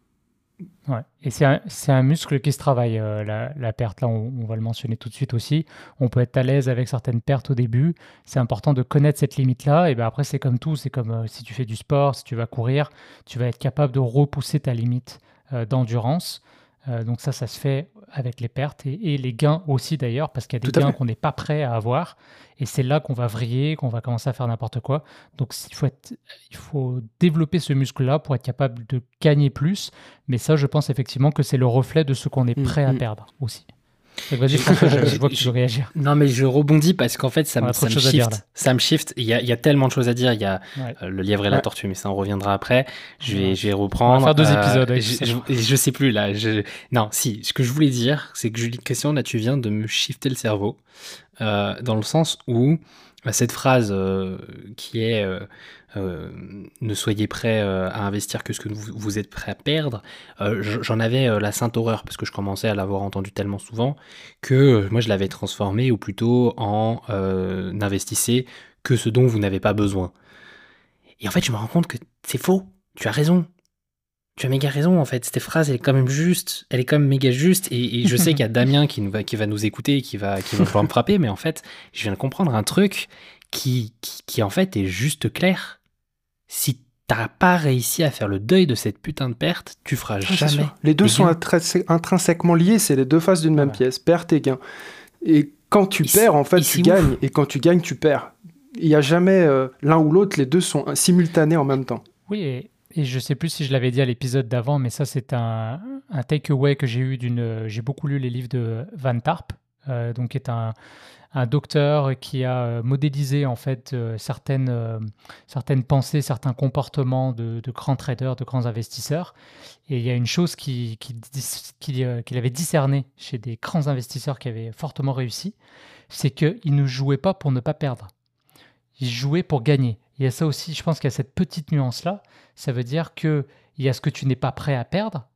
Ouais. Et c'est un, un, muscle qui se travaille, la, perte. Là, on, va le mentionner tout de suite aussi. On peut être à l'aise avec certaines pertes au début. C'est important de connaître cette limite-là. Et ben après, c'est comme tout. C'est comme si tu fais du sport, si tu vas courir, tu vas être capable de repousser ta limite d'endurance. Euh, donc ça, ça se fait avec les pertes et, les gains aussi d'ailleurs, parce qu'il y a des gains qu'on n'est pas prêt à avoir. Et c'est là qu'on va vriller, qu'on va commencer à faire n'importe quoi. Donc il faut, il faut développer ce muscle-là pour être capable de gagner plus. Mais ça, je pense effectivement que c'est le reflet de ce qu'on est mm, prêt à mm. perdre aussi. Vas-y, je, vois que tu veux réagir. Non, mais je rebondis parce qu'en fait, ça, me, ça me shift. Ça me shift. Il y, a, il y, a, tellement de choses à dire. Il y a euh, le lièvre et la tortue, mais ça, on reviendra après. Je vais, je vais reprendre. On va faire deux euh, épisodes. je, je, sais plus, là. Je... Non, si. Ce que je voulais dire, c'est que Julie Question, là, tu viens de me shifter le cerveau. Euh, dans le sens où bah, cette phrase qui est euh, ne soyez prêt euh, à investir que ce que vous, êtes prêt à perdre. Euh, j'en avais la sainte horreur parce que je commençais à l'avoir entendu tellement souvent que moi je l'avais transformé ou plutôt en n'investissez que ce dont vous n'avez pas besoin. Et en fait, je me rends compte que c'est faux. Tu as raison. Tu as méga raison en fait. Cette phrase, elle est quand même juste. Elle est quand même méga juste. Et, je sais qu'il y a *laughs* Damien qui, va, qui va nous écouter, qui va, qui va me frapper. Mais en fait, je viens de comprendre un truc qui, qui, qui en fait est juste clair si t'as pas réussi à faire le deuil de cette putain de perte, tu feras ah, jamais. Les deux sont intrinsèquement liés, c'est les deux faces d'une même pièce, perte et gain. Et quand tu perds, en fait, tu gagnes, et quand tu gagnes, tu perds. Il n'y a jamais euh, l'un ou l'autre, les deux sont simultanés en même temps. Oui, et, et je sais plus si je l'avais dit à l'épisode d'avant, mais ça, c'est un, un takeaway que j'ai eu d'une. J'ai beaucoup lu les livres de Van Tarp, euh, donc qui est un un docteur qui a euh, modélisé en fait euh, certaines, euh, certaines pensées, certains comportements de, grands traders, de grands investisseurs. Et il y a une chose qu'il qui, qui, avait discernée chez des grands investisseurs qui avaient fortement réussi, c'est qu'ils ne jouaient pas pour ne pas perdre. Ils jouaient pour gagner. Il y a ça aussi, je pense qu'il y a cette petite nuance-là. Ça veut dire qu'il y a ce que tu n'es pas prêt à perdre.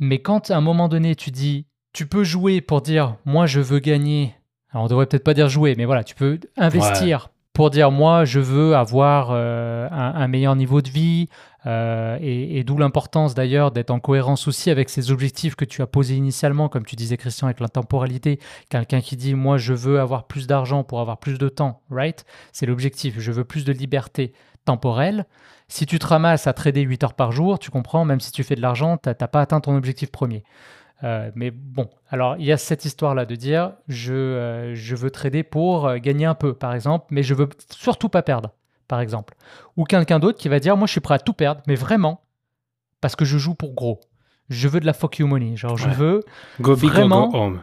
Mais quand à un moment donné, tu dis, tu peux jouer pour dire, moi je veux gagner alors on devrait peut-être pas dire jouer, mais voilà, tu peux investir pour dire moi je veux avoir euh, un, meilleur niveau de vie euh, et, d'où l'importance d'ailleurs d'être en cohérence aussi avec ces objectifs que tu as posés initialement, comme tu disais Christian avec la temporalité. Quelqu'un qui dit moi je veux avoir plus d'argent pour avoir plus de temps, right? C'est l'objectif. Je veux plus de liberté temporelle. Si tu te ramasses à trader 8 heures par jour, tu comprends, même si tu fais de l'argent, tu n'as pas atteint ton objectif premier. Euh, mais bon, alors il y a cette histoire-là de dire je, euh, je veux trader pour euh, gagner un peu, par exemple, mais je veux surtout pas perdre, par exemple. Ou quelqu'un d'autre qui va dire moi je suis prêt à tout perdre, mais vraiment, parce que je joue pour gros. Je veux de la fuck you money. Genre, je veux go big vraiment, or go home.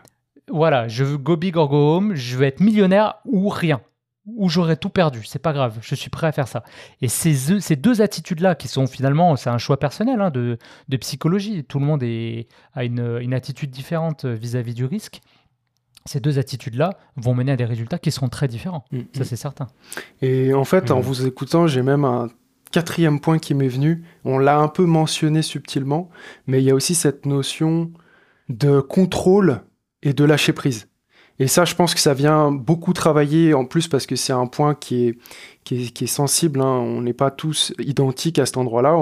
Voilà, je veux go big or go home. Je veux être millionnaire ou rien où j'aurais tout perdu. C'est pas grave, je suis prêt à faire ça. Et ces, ces deux attitudes-là, qui sont finalement, c'est un choix personnel hein, de, de, psychologie. Tout le monde est, a une, une attitude différente vis-à-vis du risque. Ces deux attitudes-là vont mener à des résultats qui seront très différents. Mm, ça, mm. c'est certain. Et en fait, en mm. vous écoutant, j'ai même un quatrième point qui m'est venu. On l'a un peu mentionné subtilement, mais il y a aussi cette notion de contrôle et de lâcher prise. Et ça, je pense que ça vient beaucoup travailler en plus parce que c'est un point qui est, qui est, sensible. Hein. On n'est pas tous identiques à cet endroit-là.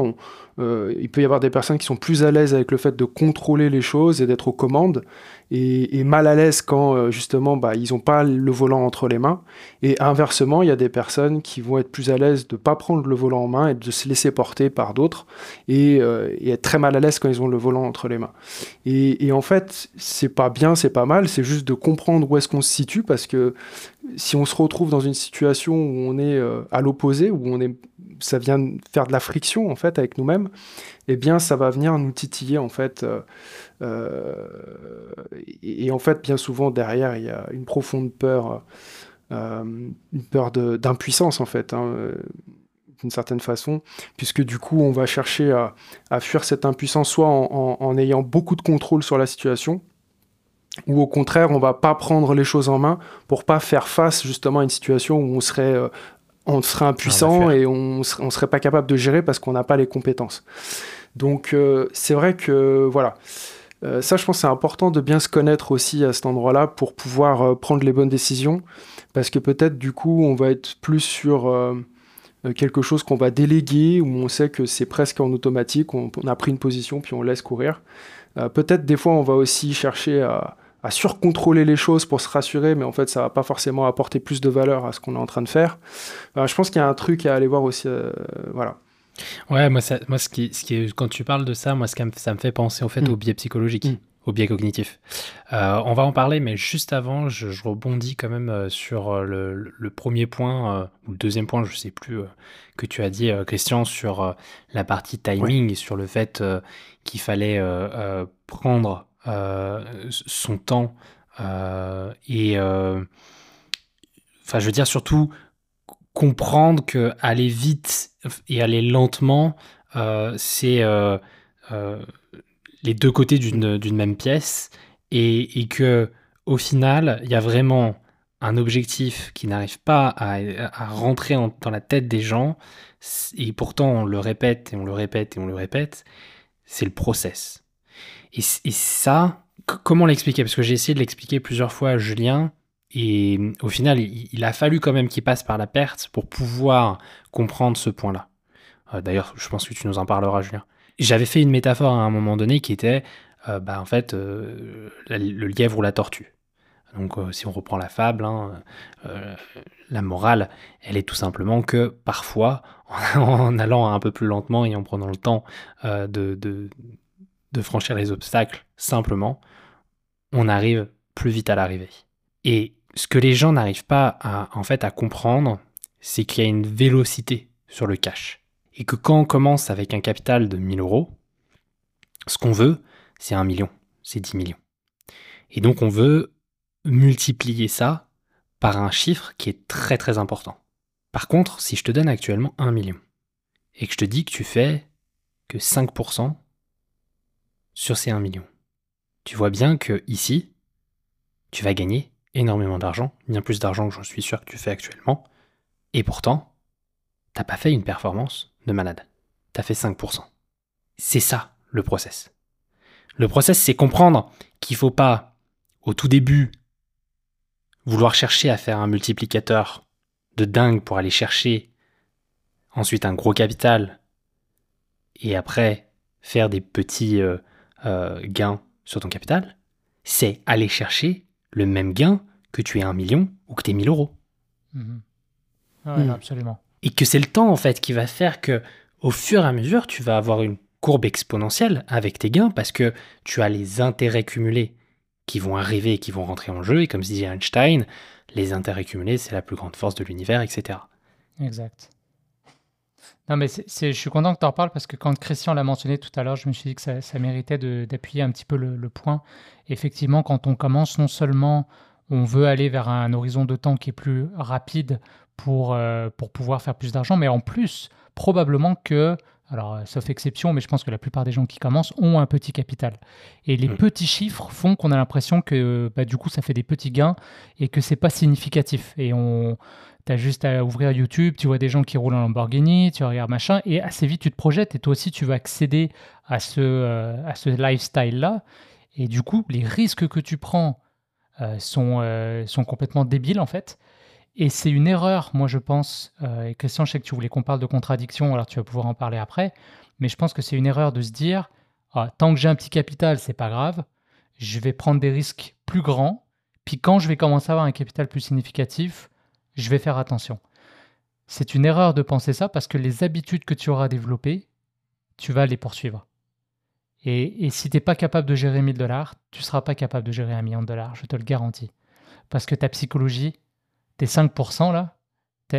Euh, il peut y avoir des personnes qui sont plus à l'aise avec le fait de contrôler les choses et d'être aux commandes, et, mal à l'aise quand euh, justement bah, ils n'ont pas le volant entre les mains. Et inversement, il y a des personnes qui vont être plus à l'aise de ne pas prendre le volant en main et de se laisser porter par d'autres, et, euh, être très mal à l'aise quand ils ont le volant entre les mains. Et, et en fait, c'est pas bien, c'est pas mal, c'est juste de comprendre où est-ce qu'on se situe, parce que si on se retrouve dans une situation où on est à l'opposé, où on est ça vient faire de la friction en fait avec nous-mêmes, eh bien ça va venir nous titiller en fait. Euh, euh, et, en fait, bien souvent derrière, il y a une profonde peur, euh, une peur d'impuissance en fait. Hein, d'une certaine façon, puisque du coup on va chercher à, fuir cette impuissance soit en, ayant beaucoup de contrôle sur la situation, ou au contraire, on va pas prendre les choses en main pour pas faire face justement à une situation où on serait, euh, on serait impuissant et on, on serait pas capable de gérer parce qu'on n'a pas les compétences. Donc euh, c'est vrai que voilà. Euh, ça, je pense, c'est important de bien se connaître aussi à cet endroit-là pour pouvoir prendre les bonnes décisions, parce que peut-être du coup, on va être plus sur quelque chose qu'on va déléguer, où on sait que c'est presque en automatique, on, on, a pris une position puis on laisse courir. peut-être des fois, on va aussi chercher à, à surcontrôler les choses pour se rassurer, mais en fait, ça va pas forcément apporter plus de valeur à ce qu'on est en train de faire. je pense qu'il y a un truc à aller voir aussi. Euh, voilà. Ouais, moi, ça, moi ce, qui, ce qui est, quand tu parles de ça, moi, ce ça me fait penser au fait mm. au biais psychologique. Mm. au biais cognitif. Euh, on va en parler, mais juste avant, je, rebondis quand même euh, sur le, premier point, ou le deuxième point, je sais plus, que tu as dit, Christian, sur la partie timing et sur le fait qu'il fallait prendre euh, son temps euh, et euh, enfin je veux dire surtout comprendre que aller vite et aller lentement c'est les deux côtés d'une même pièce et, et, que au final il y a vraiment un objectif qui n'arrive pas à, à rentrer dans la tête des gens et pourtant on le répète et on le répète et on le répète c'est le process et, ça, comment l'expliquer? Parce que j'ai essayé de l'expliquer plusieurs fois à Julien, et au final, il, a fallu quand même qu'il passe par la perte pour pouvoir comprendre ce point-là. Euh, d'ailleurs, je pense que tu nous en parleras, Julien. J'avais fait une métaphore à un moment donné qui était, euh, bah, en fait, euh, le lièvre ou la tortue. Donc, si on reprend la fable, hein, la morale, elle est tout simplement que parfois, *laughs* en allant un peu plus lentement et en prenant le temps de franchir les obstacles simplement, on arrive plus vite à l'arrivée. Et ce que les gens n'arrivent pas à, en fait à comprendre, c'est qu'il y a une vélocité sur le cash. Et que quand on commence avec un capital de 1000 euros, ce qu'on veut, c'est un million, c'est 10 millions. Et donc on veut multiplier ça par un chiffre qui est très très important. Par contre, si je te donne actuellement 1 million, et que je te dis que tu fais que 5% sur ces 1 million. Tu vois bien que ici, tu vas gagner énormément d'argent, bien plus d'argent que j'en suis sûr que tu fais actuellement, et pourtant, t'as pas fait une performance de malade. T'as fait 5%. C'est ça le process. Le process, c'est comprendre qu'il faut pas, au tout début, vouloir chercher à faire un multiplicateur de dingue pour aller chercher ensuite un gros capital et après faire des petits euh, euh, gain sur ton capital, c'est aller chercher le même gain que tu aies un million ou que tu aies 1000 euros. Hmm. Absolument. Et que c'est le temps en fait qui va faire que au fur et à mesure, tu vas avoir une courbe exponentielle avec tes gains parce que tu as les intérêts cumulés qui vont arriver et qui vont rentrer en jeu. Et comme disait Einstein, les intérêts cumulés, c'est la plus grande force de l'univers, etc. Exact. Non, mais je suis content que tu en parles parce que quand Christian l'a mentionné tout à l'heure, je me suis dit que ça, méritait d'appuyer un petit peu le, point. Effectivement, quand on commence, non seulement on veut aller vers un horizon de temps qui est plus rapide pour, euh, pour pouvoir faire plus d'argent, mais en plus, probablement que, alors sauf exception, mais je pense que la plupart des gens qui commencent ont un petit capital. Et les mm. petits chiffres font qu'on a l'impression que bah, du coup, ça fait des petits gains et que c'est pas significatif. Et on tu as juste à ouvrir YouTube, tu vois des gens qui roulent en Lamborghini, tu regardes machin, et assez vite tu te projettes et toi aussi tu vas accéder à ce, euh, à ce lifestyle-là. Et du coup, les risques que tu prends euh, sont, euh, sont complètement débiles en fait. Et c'est une erreur, moi je pense, et Christian, je sais que tu voulais qu'on parle de contradiction, alors tu vas pouvoir en parler après, mais je pense que c'est une erreur de se dire, ah, tant que j'ai un petit capital, c'est pas grave, je vais prendre des risques plus grands, puis quand je vais commencer à avoir un capital plus significatif, je vais faire attention. C'est une erreur de penser ça parce que les habitudes que tu auras développées, tu vas les poursuivre. Et, si tu n'es pas capable de gérer 1000 dollars, tu ne seras pas capable de gérer un million de dollars, je te le garantis. Parce que ta psychologie, tes 5% là,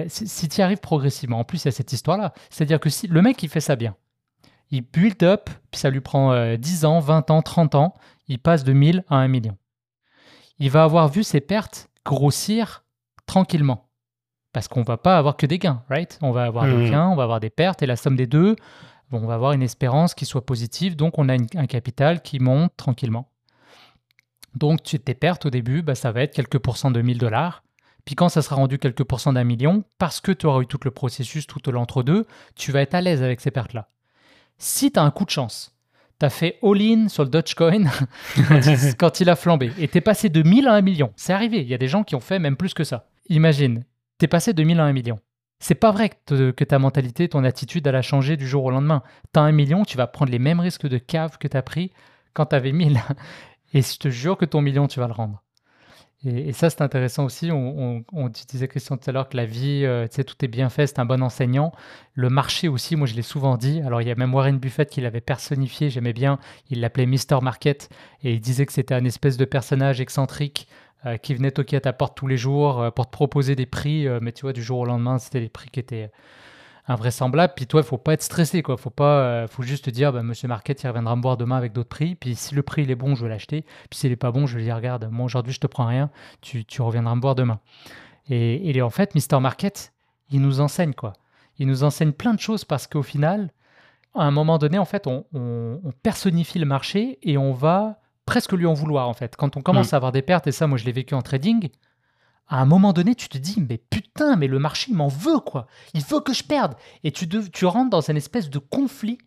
si tu y arrives progressivement, en plus il y a cette histoire-là, c'est-à-dire que si le mec il fait ça bien, il build up, puis ça lui prend 10 euh, ans, 20 ans, 30 ans, il passe de 1000 à 1 million. Il va avoir vu ses pertes grossir tranquillement parce qu'on va pas avoir que des gains, right? On va avoir des mmh. gains, on va avoir des pertes, et la somme des deux, on va avoir une espérance qui soit positive, donc on a un capital qui monte tranquillement. Donc, tu, tes pertes au début, bah, ça va être quelques pourcents de 1000 dollars. Puis quand ça sera rendu quelques pourcents d'un million, parce que tu auras eu tout le processus, tout l'entre-deux, tu vas être à l'aise avec ces pertes-là. Si tu as un coup de chance, tu as fait all-in sur le Dogecoin *laughs* quand, il, a flambé, et tu es passé de 1000 à 1 million. C'est arrivé, il y a des gens qui ont fait même plus que ça. Imagine, tu es passé de 1000 à 1 million. C'est pas vrai que, ta mentalité, ton attitude, elle a changé du jour au lendemain. Tu as un million, tu vas prendre les mêmes risques de cave que tu as pris quand tu avais 1000. Et je te jure que ton million, tu vas le rendre. Et, ça, c'est intéressant aussi. On, disait, Christian, tout à l'heure, que la vie, euh, tu sais, tout est bien fait, c'est un bon enseignant. Le marché aussi, moi, je l'ai souvent dit. Alors, il y a même Warren Buffett qui l'avait personnifié, j'aimais bien. Il l'appelait Mr. Market. Et il disait que c'était un espèce de personnage excentrique qui venait toquer à ta porte tous les jours euh, pour te proposer des prix. mais tu vois, du jour au lendemain, c'était des prix qui étaient invraisemblable. Puis toi, il faut pas être stressé, quoi. Faut pas, euh, faut juste te dire, bah, Monsieur Market, il reviendra me voir demain avec d'autres prix. Puis si le prix il est bon, je vais l'acheter. Puis s'il est pas bon, je vais lui dire, regarde, moi aujourd'hui je te prends rien, tu, tu reviendras me voir demain. Et, et en fait, Mister Market, il nous enseigne quoi. Il nous enseigne plein de choses parce qu'au final, à un moment donné, en fait, on, personnifie le marché et on va presque lui en vouloir en fait. Quand on commence mm. à avoir des pertes, et ça, moi je l'ai vécu en trading, à un moment donné, tu te dis, mais putain, mais le marché, il m'en veut, quoi. Il veut que je perde. Et tu, tu rentres dans une espèce de conflit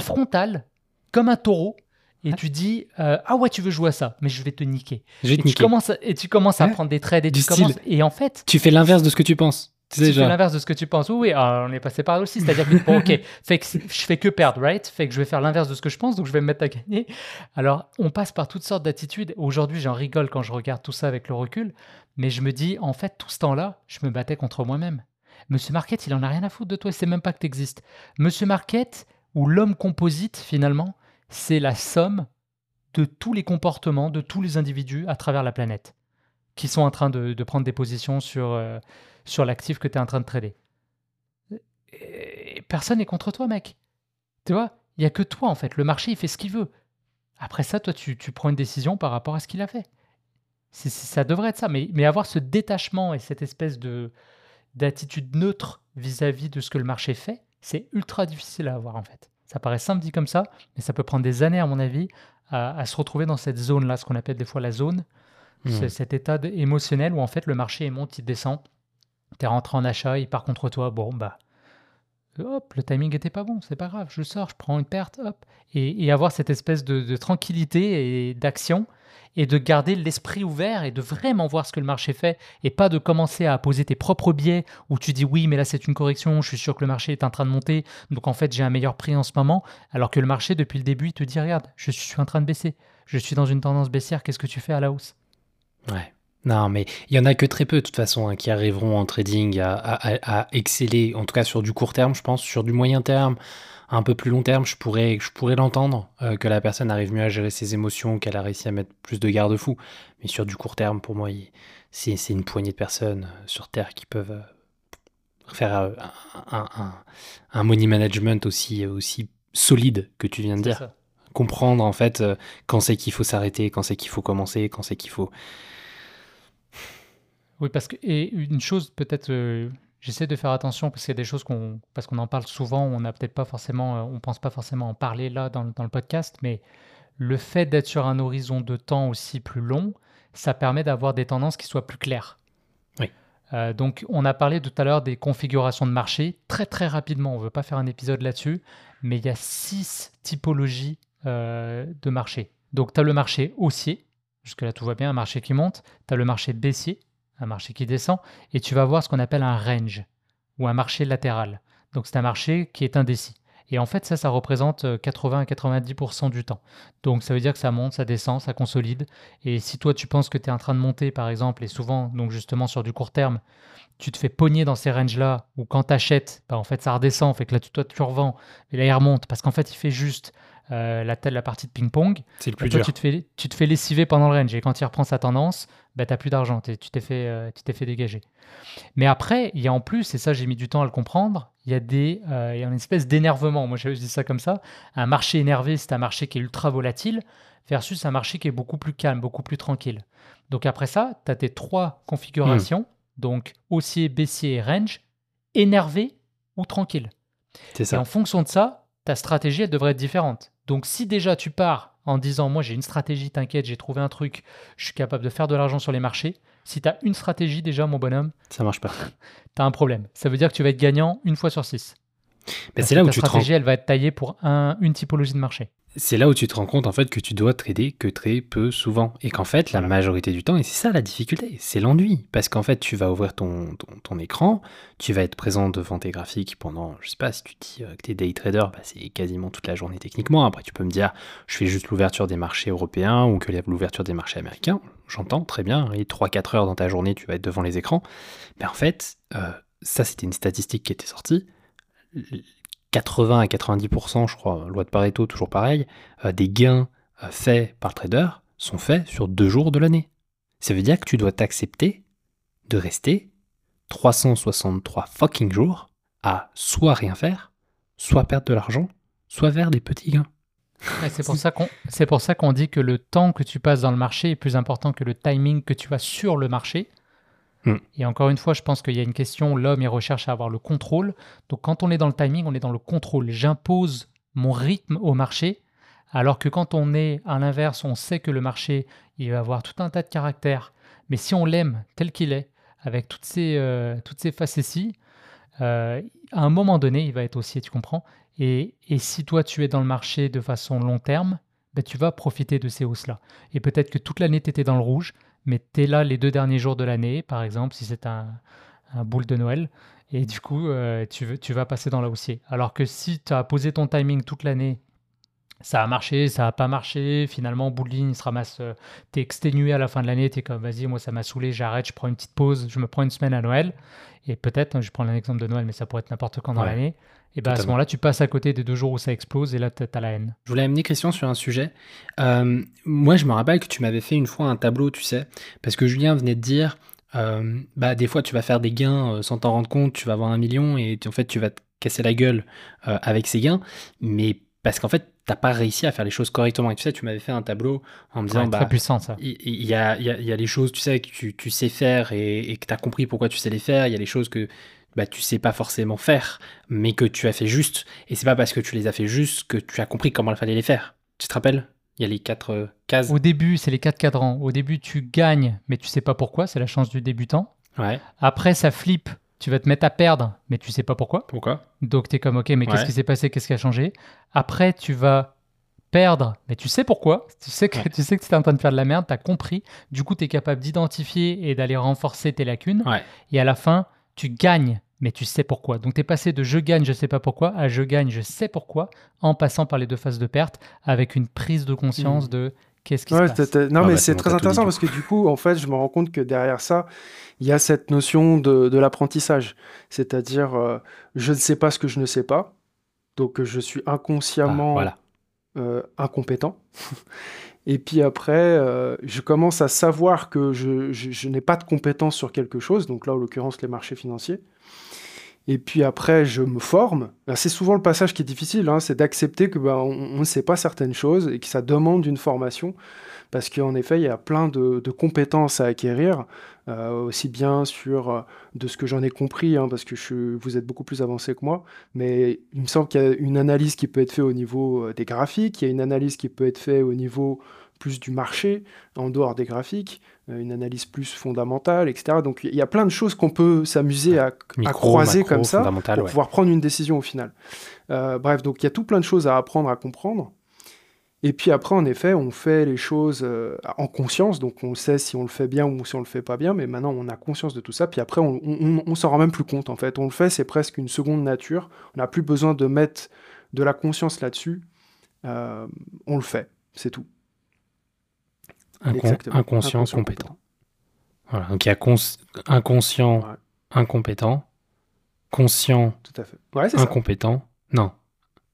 frontal, comme un taureau. Et tu dis, euh, ah ouais, tu veux jouer à ça, mais je vais te niquer. et, Tu commences, et tu commences à prendre des trades et tu commences, Et en fait. Tu fais l'inverse de ce que tu penses. Fais l'inverse de ce que tu penses. Oui, oui on est passé par là aussi. C'est-à-dire que, bon, ok, *laughs* fait que je fais que perdre, right? Fait que je vais faire l'inverse de ce que je pense, donc je vais me mettre à gagner. Alors, on passe par toutes sortes d'attitudes. Aujourd'hui, j'en rigole quand je regarde tout ça avec le recul. Mais je me dis, en fait, tout ce temps-là, je me battais contre moi-même. Monsieur Market, il en a rien à foutre de toi, il sait même pas que tu existes. Monsieur Market, ou l'homme composite, finalement, c'est la somme de tous les comportements de tous les individus à travers la planète qui sont en train de, prendre des positions sur, euh, sur l'actif que tu es en train de trader. personne n'est contre toi, mec. Tu vois, il n'y a que toi, en fait. Le marché, il fait ce qu'il veut. Après ça, toi, tu, tu prends une décision par rapport à ce qu'il a fait ça devrait être ça, mais, mais avoir ce détachement et cette espèce de d'attitude neutre vis-à-vis de ce que le marché fait, c'est ultra difficile à avoir en fait. Ça paraît simple dit comme ça, mais ça peut prendre des années à mon avis à, se retrouver dans cette zone-là, ce qu'on appelle des fois la zone, mmh. cet état émotionnel où en fait le marché monte, il descend, tu es rentré en achat, il part contre toi, bon bah hop, le timing était pas bon, c'est pas grave, je sors, je prends une perte, hop, et, avoir cette espèce de, de tranquillité et d'action et de garder l'esprit ouvert et de vraiment voir ce que le marché fait et pas de commencer à poser tes propres biais où tu dis oui mais là c'est une correction, je suis sûr que le marché est en train de monter donc en fait j'ai un meilleur prix en ce moment. Alors que le marché depuis le début il te dit regarde je suis en train de baisser, je suis dans une tendance baissière, qu'est-ce que tu fais à la hausse? Ouais. Non, mais il y en a que très peu de toute façon hein, qui arriveront en trading à, à, exceller, en tout cas sur du court terme, je pense, sur du moyen terme, un peu plus long terme, je pourrais, je pourrais l'entendre, euh, que la personne arrive mieux à gérer ses émotions, qu'elle a réussi à mettre plus de garde-fous. Mais sur du court terme, pour moi, c'est une poignée de personnes euh, sur Terre qui peuvent euh, faire un, money management aussi, aussi solide que tu viens de dire. Comprendre en fait quand c'est qu'il faut s'arrêter, quand c'est qu'il faut commencer, quand c'est qu'il faut. Oui, parce que et une chose peut-être J'essaie de faire attention parce qu'il y a des choses qu'on, parce qu'on en parle souvent, on n'a peut-être pas forcément, euh, on pense pas forcément en parler là dans, le podcast, mais le fait d'être sur un horizon de temps aussi plus long, ça permet d'avoir des tendances qui soient plus claires. Oui. Euh, donc, on a parlé tout à l'heure des configurations de marché. Très, très rapidement, on ne veut pas faire un épisode là-dessus, mais il y a six typologies euh, de marché. Donc, tu as le marché haussier, jusque-là tout va bien, un marché qui monte. Tu as le marché baissier, un marché qui descend, et tu vas voir ce qu'on appelle un range ou un marché latéral. Donc c'est un marché qui est indécis. Et en fait, ça, ça représente 80 euh, à 90% du temps. Donc ça veut dire que ça monte, ça descend, ça consolide. Et si toi, tu penses que tu es en train de monter, par exemple, et souvent, donc justement sur du court terme, tu te fais pogner dans ces ranges-là, ou quand tu achètes, bah, en fait, ça redescend, fait que là, toi, tu revends, et là, il remonte, parce qu'en fait, il fait juste euh, la, la partie de ping-pong. C'est le plus dur. Tu te, fais, tu te fais lessiver pendant le range, et quand il reprend sa tendance, bah, tu n'as plus d'argent, tu t'es fait, euh, tu t'es fait dégager. Mais après, il y a en plus, et ça j'ai mis du temps à le comprendre, il y a, des, euh, il y a une espèce d'énervement. Moi je dis ça comme ça. Un marché énervé, c'est un marché qui est ultra volatile versus un marché qui est beaucoup plus calme, beaucoup plus tranquille. Donc après ça, tu as tes trois configurations, hmm. donc haussier, baissier et range, énervé ou tranquille. C'est ça. Et en fonction de ça, ta stratégie, elle devrait être différente. Donc si déjà tu pars en disant Moi, j'ai une stratégie, t'inquiète, j'ai trouvé un truc, je suis capable de faire de l'argent sur les marchés. Si tu as une stratégie, déjà, mon bonhomme, ça marche pas. *laughs* tu as un problème. Ça veut dire que tu vas être gagnant une fois sur six. Mais c'est là où tu stratégie, elle va être taillée pour un, une typologie de marché c'est là où tu te rends compte en fait que tu dois trader que très peu souvent et qu'en fait la majorité du temps et c'est ça la difficulté, c'est l'ennui parce qu'en fait tu vas ouvrir ton, ton, écran, tu vas être présent devant tes graphiques pendant je sais pas si tu dis euh, que tu es day trader, bah, c'est quasiment toute la journée techniquement. Après tu peux me dire je fais juste l'ouverture des marchés européens ou que l'ouverture des marchés américains, j'entends très bien et 3 4 heures dans ta journée tu vas être devant les écrans. Mais en fait, euh, ça c'était une statistique qui était sortie 80 à 90%, je crois, loi de Pareto, toujours pareil, euh, des gains euh, faits par le trader sont faits sur deux jours de l'année. Ça veut dire que tu dois t'accepter de rester 363 fucking jours à soit rien faire, soit perdre de l'argent, soit vers des petits gains. c'est pour ça qu'on dit que le temps que tu passes dans le marché est plus important que le timing que tu as sur le marché. Hmm. Et encore une fois, je pense qu'il y a une question, l'homme, il recherche à avoir le contrôle. Donc quand on est dans le timing, on est dans le contrôle. J'impose mon rythme au marché, alors que quand on est à l'inverse, on sait que le marché, il va avoir tout un tas de caractères. Mais si on l'aime tel qu'il est, avec toutes ces, euh, toutes ces facéties, euh, à un moment donné, il va être haussier, tu comprends et, et, si toi, tu es dans le marché de façon long terme, ben, tu vas profiter de ces hausses-là. Et peut-être que toute l'année, tu étais dans le rouge, mais tu es là les deux derniers jours de l'année, par exemple, si c'est un, un, boule de Noël, et du coup, euh, tu, tu vas passer dans la haussier. Alors que si tu as posé ton timing toute l'année, ça a marché, ça a pas marché, finalement, boule il se ramasse, euh, tu es exténué à la fin de l'année, tu es comme, vas-y, moi ça m'a saoulé, j'arrête, je prends une petite pause, je me prends une semaine à Noël, et peut-être, hein, je prends un exemple de Noël, mais ça pourrait être n'importe quand dans l'année, et bien à ce moment-là, tu passes à côté des deux jours où ça explose et là, tu as la haine. Je voulais amener Christian sur un sujet. Euh, moi, je me rappelle que tu m'avais fait une fois un tableau, tu sais, parce que Julien venait de dire, euh, bah, des fois, tu vas faire des gains euh, sans t'en rendre compte, tu vas avoir un million et en fait, tu vas te casser la gueule avec ces gains, mais parce qu'en fait, t'as pas réussi à faire les choses correctement. Et tu sais, tu m'avais fait un tableau en me disant, bah, très puissant ça. Il y, a, y, a, y, a, les choses, tu sais, que tu, tu sais faire et, et que tu as compris pourquoi tu sais les faire. Il y a les choses que bah, tu sais pas forcément faire, mais que tu as fait juste. Et c'est pas parce que tu les as fait juste que tu as compris comment il fallait les faire. Tu te rappelles? Il y a les quatre euh, cases. Au début, c'est les quatre cadrans. Au début, tu gagnes, mais tu sais pas pourquoi. C'est la chance du débutant. Ouais. Après, ça flippe. Tu vas te mettre à perdre, mais tu sais pas pourquoi. Pourquoi? Donc tu es comme, ok, mais qu'est-ce qui s'est passé? Qu'est-ce qui a changé? Après, tu vas perdre, mais tu sais pourquoi. Tu sais que tu sais que tu es en train de faire de la merde, tu as compris. Du coup, tu es capable d'identifier et d'aller renforcer tes lacunes. Et à la fin, tu gagnes, mais tu sais pourquoi. Donc tu es passé de je gagne, je sais pas pourquoi à je gagne, je sais pourquoi, en passant par les deux phases de perte, avec une prise de conscience mmh. de qu'est-ce qui se passe. Non, ah mais bah, c'est très intéressant parce que du coup, en fait, je me rends compte que derrière ça, il y a cette notion de, l'apprentissage. C'est-à-dire, euh, je ne sais pas ce que je ne sais pas, donc je suis inconsciemment ah, euh, incompétent. Et puis après, euh, je commence à savoir que je, n'ai pas de compétences sur quelque chose, donc là, en l'occurrence, les marchés financiers. Et puis après, je me forme. C'est souvent le passage qui est difficile, hein, c'est d'accepter que ben, on ne sait pas certaines choses et que ça demande une formation. Parce qu'en effet, il y a plein de, compétences à acquérir, euh, aussi bien sur euh, de ce que j'en ai compris, hein, parce que vous êtes beaucoup plus avancé que moi, mais il me semble qu'il y a une analyse qui peut être faite au niveau des graphiques, il y a une analyse qui peut être faite au niveau plus du marché, en dehors des graphiques, une analyse plus fondamentale, etc. Donc il y a plein de choses qu'on peut s'amuser à, croiser comme ça pour pouvoir prendre une décision au final. bref, donc il y a tout plein de choses à apprendre, à comprendre. Et puis après, en effet, on fait les choses euh, en conscience, donc on sait si on le fait bien ou si on le fait pas bien, mais maintenant on a conscience de tout ça, puis après on, on, s'en rend même plus compte en fait. On le fait, c'est presque une seconde nature, on n'a plus besoin de mettre de la conscience là-dessus, euh, on le fait, c'est tout. Inconscient, compétent. Voilà, donc il y a inconscient, incompétent, conscient, tout à fait. incompétent, non,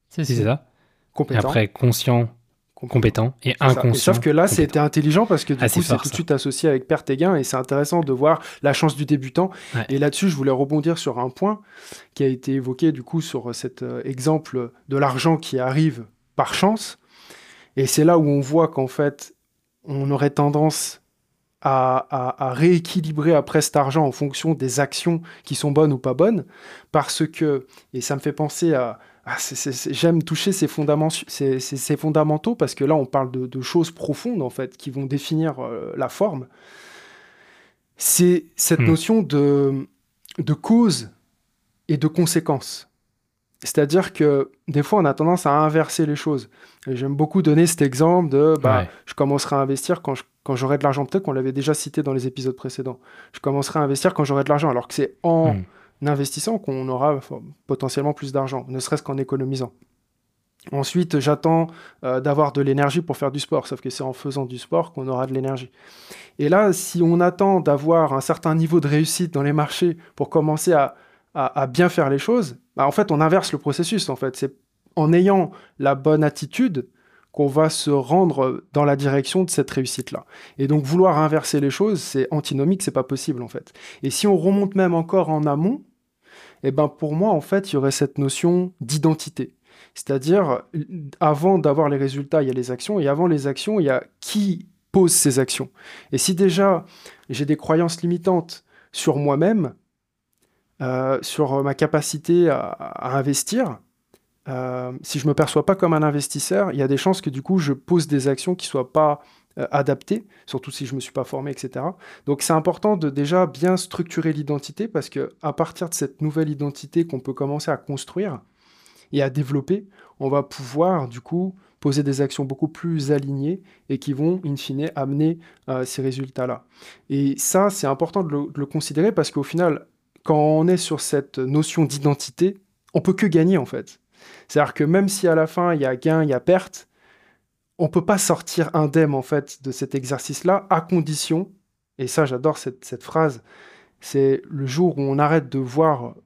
c'est ça. Compétent. Et après, conscient, compétent et inconscient. sauf que là, c'était intelligent parce que du coup, c'est tout de suite associé avec perte et gain et c'est intéressant de voir la chance du débutant. Et là-dessus, je voulais rebondir sur un point qui a été évoqué du coup sur cet euh, exemple de l'argent qui arrive par chance. Et c'est là où on voit qu'en fait, on aurait tendance à, à, rééquilibrer après cet argent en fonction des actions qui sont bonnes ou pas bonnes. Parce que, et ça me fait penser à, j'aime toucher ces, ces, fondamentaux parce que là, on parle de, choses profondes, en fait, qui vont définir euh, la forme. C'est cette hmm. notion de, de cause et de conséquence. C'est-à-dire que des fois, on a tendance à inverser les choses. J'aime beaucoup donner cet exemple de bah, je commencerai à investir quand, quand j'aurai de l'argent. Peut-être qu'on l'avait déjà cité dans les épisodes précédents. Je commencerai à investir quand j'aurai de l'argent, alors que c'est en hmm. investissant qu'on aura potentiellement plus d'argent, ne serait-ce qu'en économisant. Ensuite, j'attends euh, d'avoir de l'énergie pour faire du sport, sauf que c'est en faisant du sport qu'on aura de l'énergie. Et là, si on attend d'avoir un certain niveau de réussite dans les marchés pour commencer à, à, bien faire les choses, bah, en fait, on inverse le processus. En fait, c'est en ayant la bonne attitude qu'on va se rendre dans la direction de cette réussite-là. Et donc, vouloir inverser les choses, c'est antinomique, c'est pas possible en fait. Et si on remonte même encore en amont, eh ben pour moi, en fait, il y aurait cette notion d'identité. C'est-à-dire, avant d'avoir les résultats, il y a les actions, et avant les actions, il y a qui pose ces actions. Et si déjà j'ai des croyances limitantes sur moi-même, euh, sur ma capacité à, investir, euh, si je me perçois pas comme un investisseur, il y a des chances que du coup je pose des actions qui soient pas euh, adaptées, surtout si je me suis pas formé, etc. Donc c'est important de déjà bien structurer l'identité parce que à partir de cette nouvelle identité qu'on peut commencer à construire et à développer, on va pouvoir du coup poser des actions beaucoup plus alignées et qui vont in fine amener ces résultats-là. Et ça c'est important de le considérer parce qu'au final quand on est sur cette notion d'identité, on peut que gagner en fait. C'est-à-dire que même si à la fin il y a gain, il y a perte, on peut pas sortir indemne en fait de cet exercice-là à condition, et ça j'adore cette, phrase, c'est le jour où on arrête de voir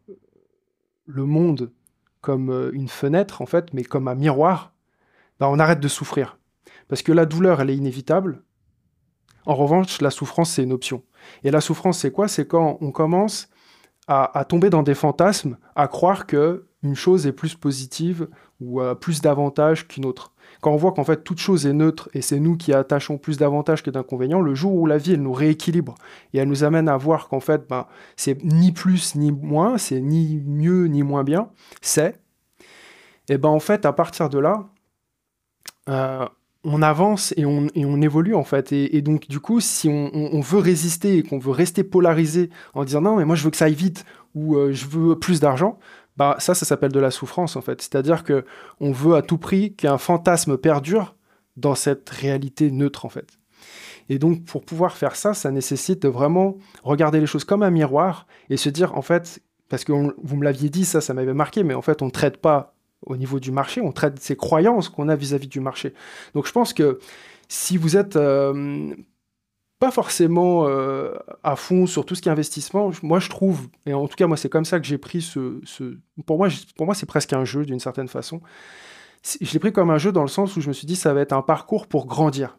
le monde comme euh, une fenêtre en fait, mais comme un miroir, bah, on arrête de souffrir. Parce que la douleur, elle est inévitable. En revanche, la souffrance, c'est une option. Et la souffrance, c'est quoi? C'est quand on commence à, tomber dans des fantasmes, à croire que une chose est plus positive ou a plus d'avantages qu'une autre. Quand on voit qu'en fait toute chose est neutre et c'est nous qui attachons plus d'avantages que d'inconvénients, le jour où la vie elle nous rééquilibre et elle nous amène à voir qu'en fait ben, c'est ni plus ni moins, c'est ni mieux ni moins bien, c'est, et ben en fait à partir de là, euh, on avance et on, évolue en fait. Et, donc du coup, si on, veut résister et qu'on veut rester polarisé en disant non mais moi je veux que ça aille vite ou euh, je veux plus d'argent, bah ça ça s'appelle de la souffrance en fait. C'est-à-dire que on veut à tout prix qu'un fantasme perdure dans cette réalité neutre en fait. Et donc pour pouvoir faire ça, ça nécessite de vraiment regarder les choses comme un miroir et se dire en fait parce que vous me l'aviez dit ça ça m'avait marqué mais en fait on ne traite pas au niveau du marché, on traite ces croyances qu'on a vis-à-vis du marché. Donc je pense que si vous êtes euh, pas forcément euh, à fond sur tout ce qui est investissement, moi je trouve, et en tout cas moi c'est comme ça que j'ai pris ce, Pour moi, pour moi c'est presque un jeu d'une certaine façon. Je l'ai pris comme un jeu dans le sens où je me suis dit ça va être un parcours pour grandir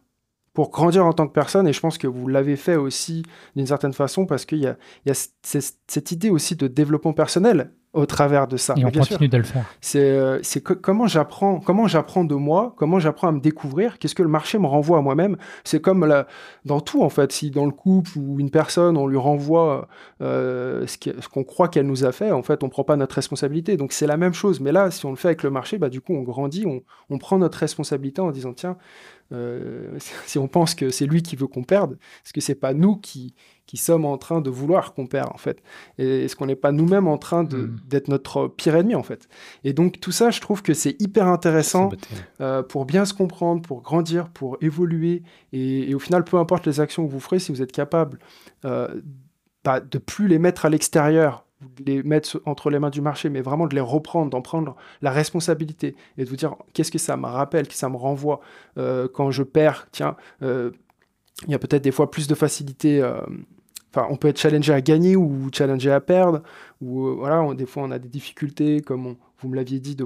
pour grandir en tant que personne, et je pense que vous l'avez fait aussi d'une certaine façon, parce qu'il y a, y a cette idée aussi de développement personnel au travers de ça. Et on continue de le faire. C'est euh, comment j'apprends, comment j'apprends de moi, comment j'apprends à me découvrir, qu'est-ce que le marché me renvoie à moi-même. C'est comme la, dans tout en fait. Si dans le couple ou une personne, on lui renvoie euh, ce qu'on croit qu'elle nous a fait, en fait, on prend pas notre responsabilité. Donc c'est la même chose. Mais là, si on le fait avec le marché, bah du coup, on grandit, on, on prend notre responsabilité en disant tiens, euh, *laughs* si on pense que c'est lui qui veut qu'on perde, est-ce que c'est pas nous qui, qui sommes en train de vouloir qu'on perde en fait? Et est-ce qu'on n'est pas nous-mêmes en train hmm. d'être notre pire ennemi en fait? Et donc tout ça, je trouve que c'est hyper intéressant euh, pour bien se comprendre, pour grandir, pour évoluer. Et, au final, peu importe les actions que vous ferez, si vous êtes capable euh, bah, de plus les mettre à l'extérieur les mettre entre les mains du marché, mais vraiment de les reprendre, d'en prendre la responsabilité et de vous dire qu'est-ce que ça me rappelle, que ça me renvoie euh, quand je perds. Tiens, euh, il y a peut-être des fois plus de facilité. Euh, enfin, on peut être challengé à gagner ou challengé à perdre. Ou voilà, des fois on a des difficultés, comme vous me l'aviez dit,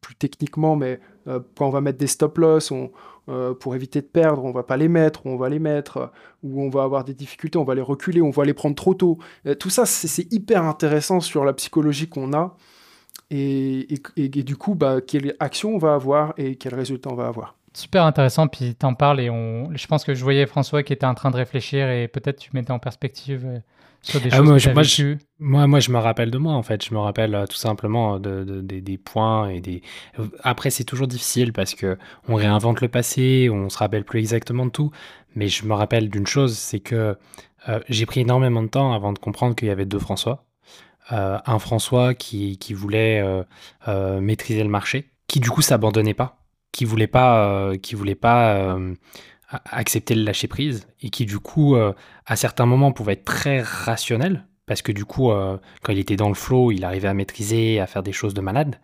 plus techniquement, mais quand on va mettre des stop loss, euh, pour éviter de perdre, on va pas les mettre, on va les mettre, ou on va avoir des difficultés, on va les reculer, on va les prendre trop tôt. Euh, tout ça, c'est hyper intéressant sur la psychologie qu'on a, et, du coup, bah, quelle action on va avoir et quel résultat on va avoir. Super intéressant, puis tu en parles et je pense que je voyais François qui était en train de réfléchir et peut-être tu mettais en perspective ah, moi, je, moi, moi, je me rappelle de moi, en fait. Je me rappelle euh, tout simplement de, des points et des. Après, c'est toujours difficile parce que on réinvente le passé, on se rappelle plus exactement de tout. Mais je me rappelle d'une chose, c'est que euh, j'ai pris énormément de temps avant de comprendre qu'il y avait deux François. Euh, un François qui, qui voulait maîtriser le marché, qui du coup s'abandonnait pas, qui voulait pas, qui voulait pas accepter le lâcher prise et qui du coup euh, à certains moments pouvait être très rationnel parce que du coup euh, quand il était dans le flow il arrivait à maîtriser à faire des choses de malade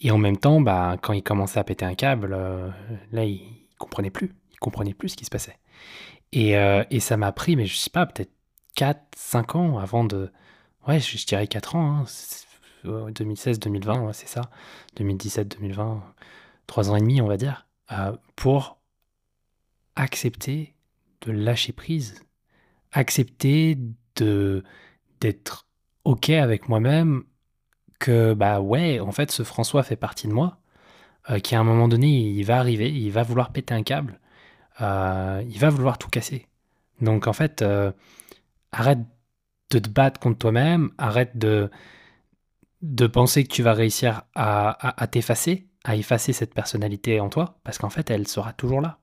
et en même temps bah, quand il commençait à péter un câble euh, là il, comprenait plus. Il comprenait plus ce qui se passait. Et, et ça m'a pris mais je sais pas peut-être 4 5 ans avant de ouais je, dirais 4 ans 2016 2020 c'est ça 2017 2020 3 ans et demi on va dire pour accepter de lâcher prise, accepter de d'être ok avec moi-même que bah ouais en fait ce François fait partie de moi euh, qui à un moment donné il va arriver il va vouloir péter un câble euh, il va vouloir tout casser. Donc en fait euh, arrête de te battre contre toi-même arrête de de penser que tu vas réussir à, à t'effacer à effacer cette personnalité en toi parce qu'en fait elle sera toujours là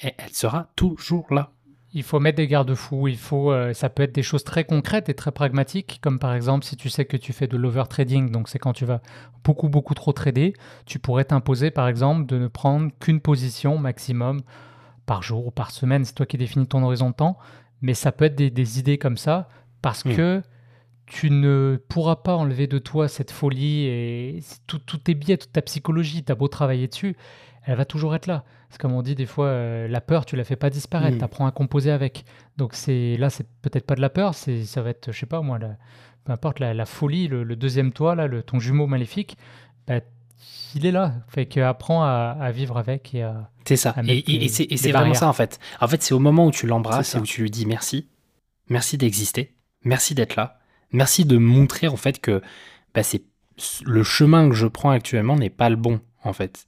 elle sera toujours là. Il faut mettre des garde-fous. Il faut, euh, ça peut être des choses très concrètes et très pragmatiques, comme par exemple si tu sais que tu fais de l'overtrading, donc c'est quand tu vas beaucoup beaucoup trop trader, tu pourrais t'imposer par exemple de ne prendre qu'une position maximum par jour ou par semaine. C'est toi qui définis ton horizon de temps, mais ça peut être des, idées comme ça parce hmm. que tu ne pourras pas enlever de toi cette folie et tout, tout tes biais, toute ta psychologie. Tu as beau travailler dessus, elle va toujours être là. C'est comme on dit des fois, euh, la peur, tu la fais pas disparaître, mm. tu apprends à composer avec. Donc c'est là, c'est peut-être pas de la peur, c'est ça va être, je sais pas moi, peu importe la, folie, le, deuxième toit là, le, ton jumeau maléfique, bah, il est là. Fait que apprends à, vivre avec et à. C'est ça. et, c'est vraiment ça en fait. En fait, c'est au moment où tu l'embrasses et où tu lui dis merci, merci d'exister, merci d'être là, merci de montrer en fait que bah, c'est le chemin que je prends actuellement n'est pas le bon en fait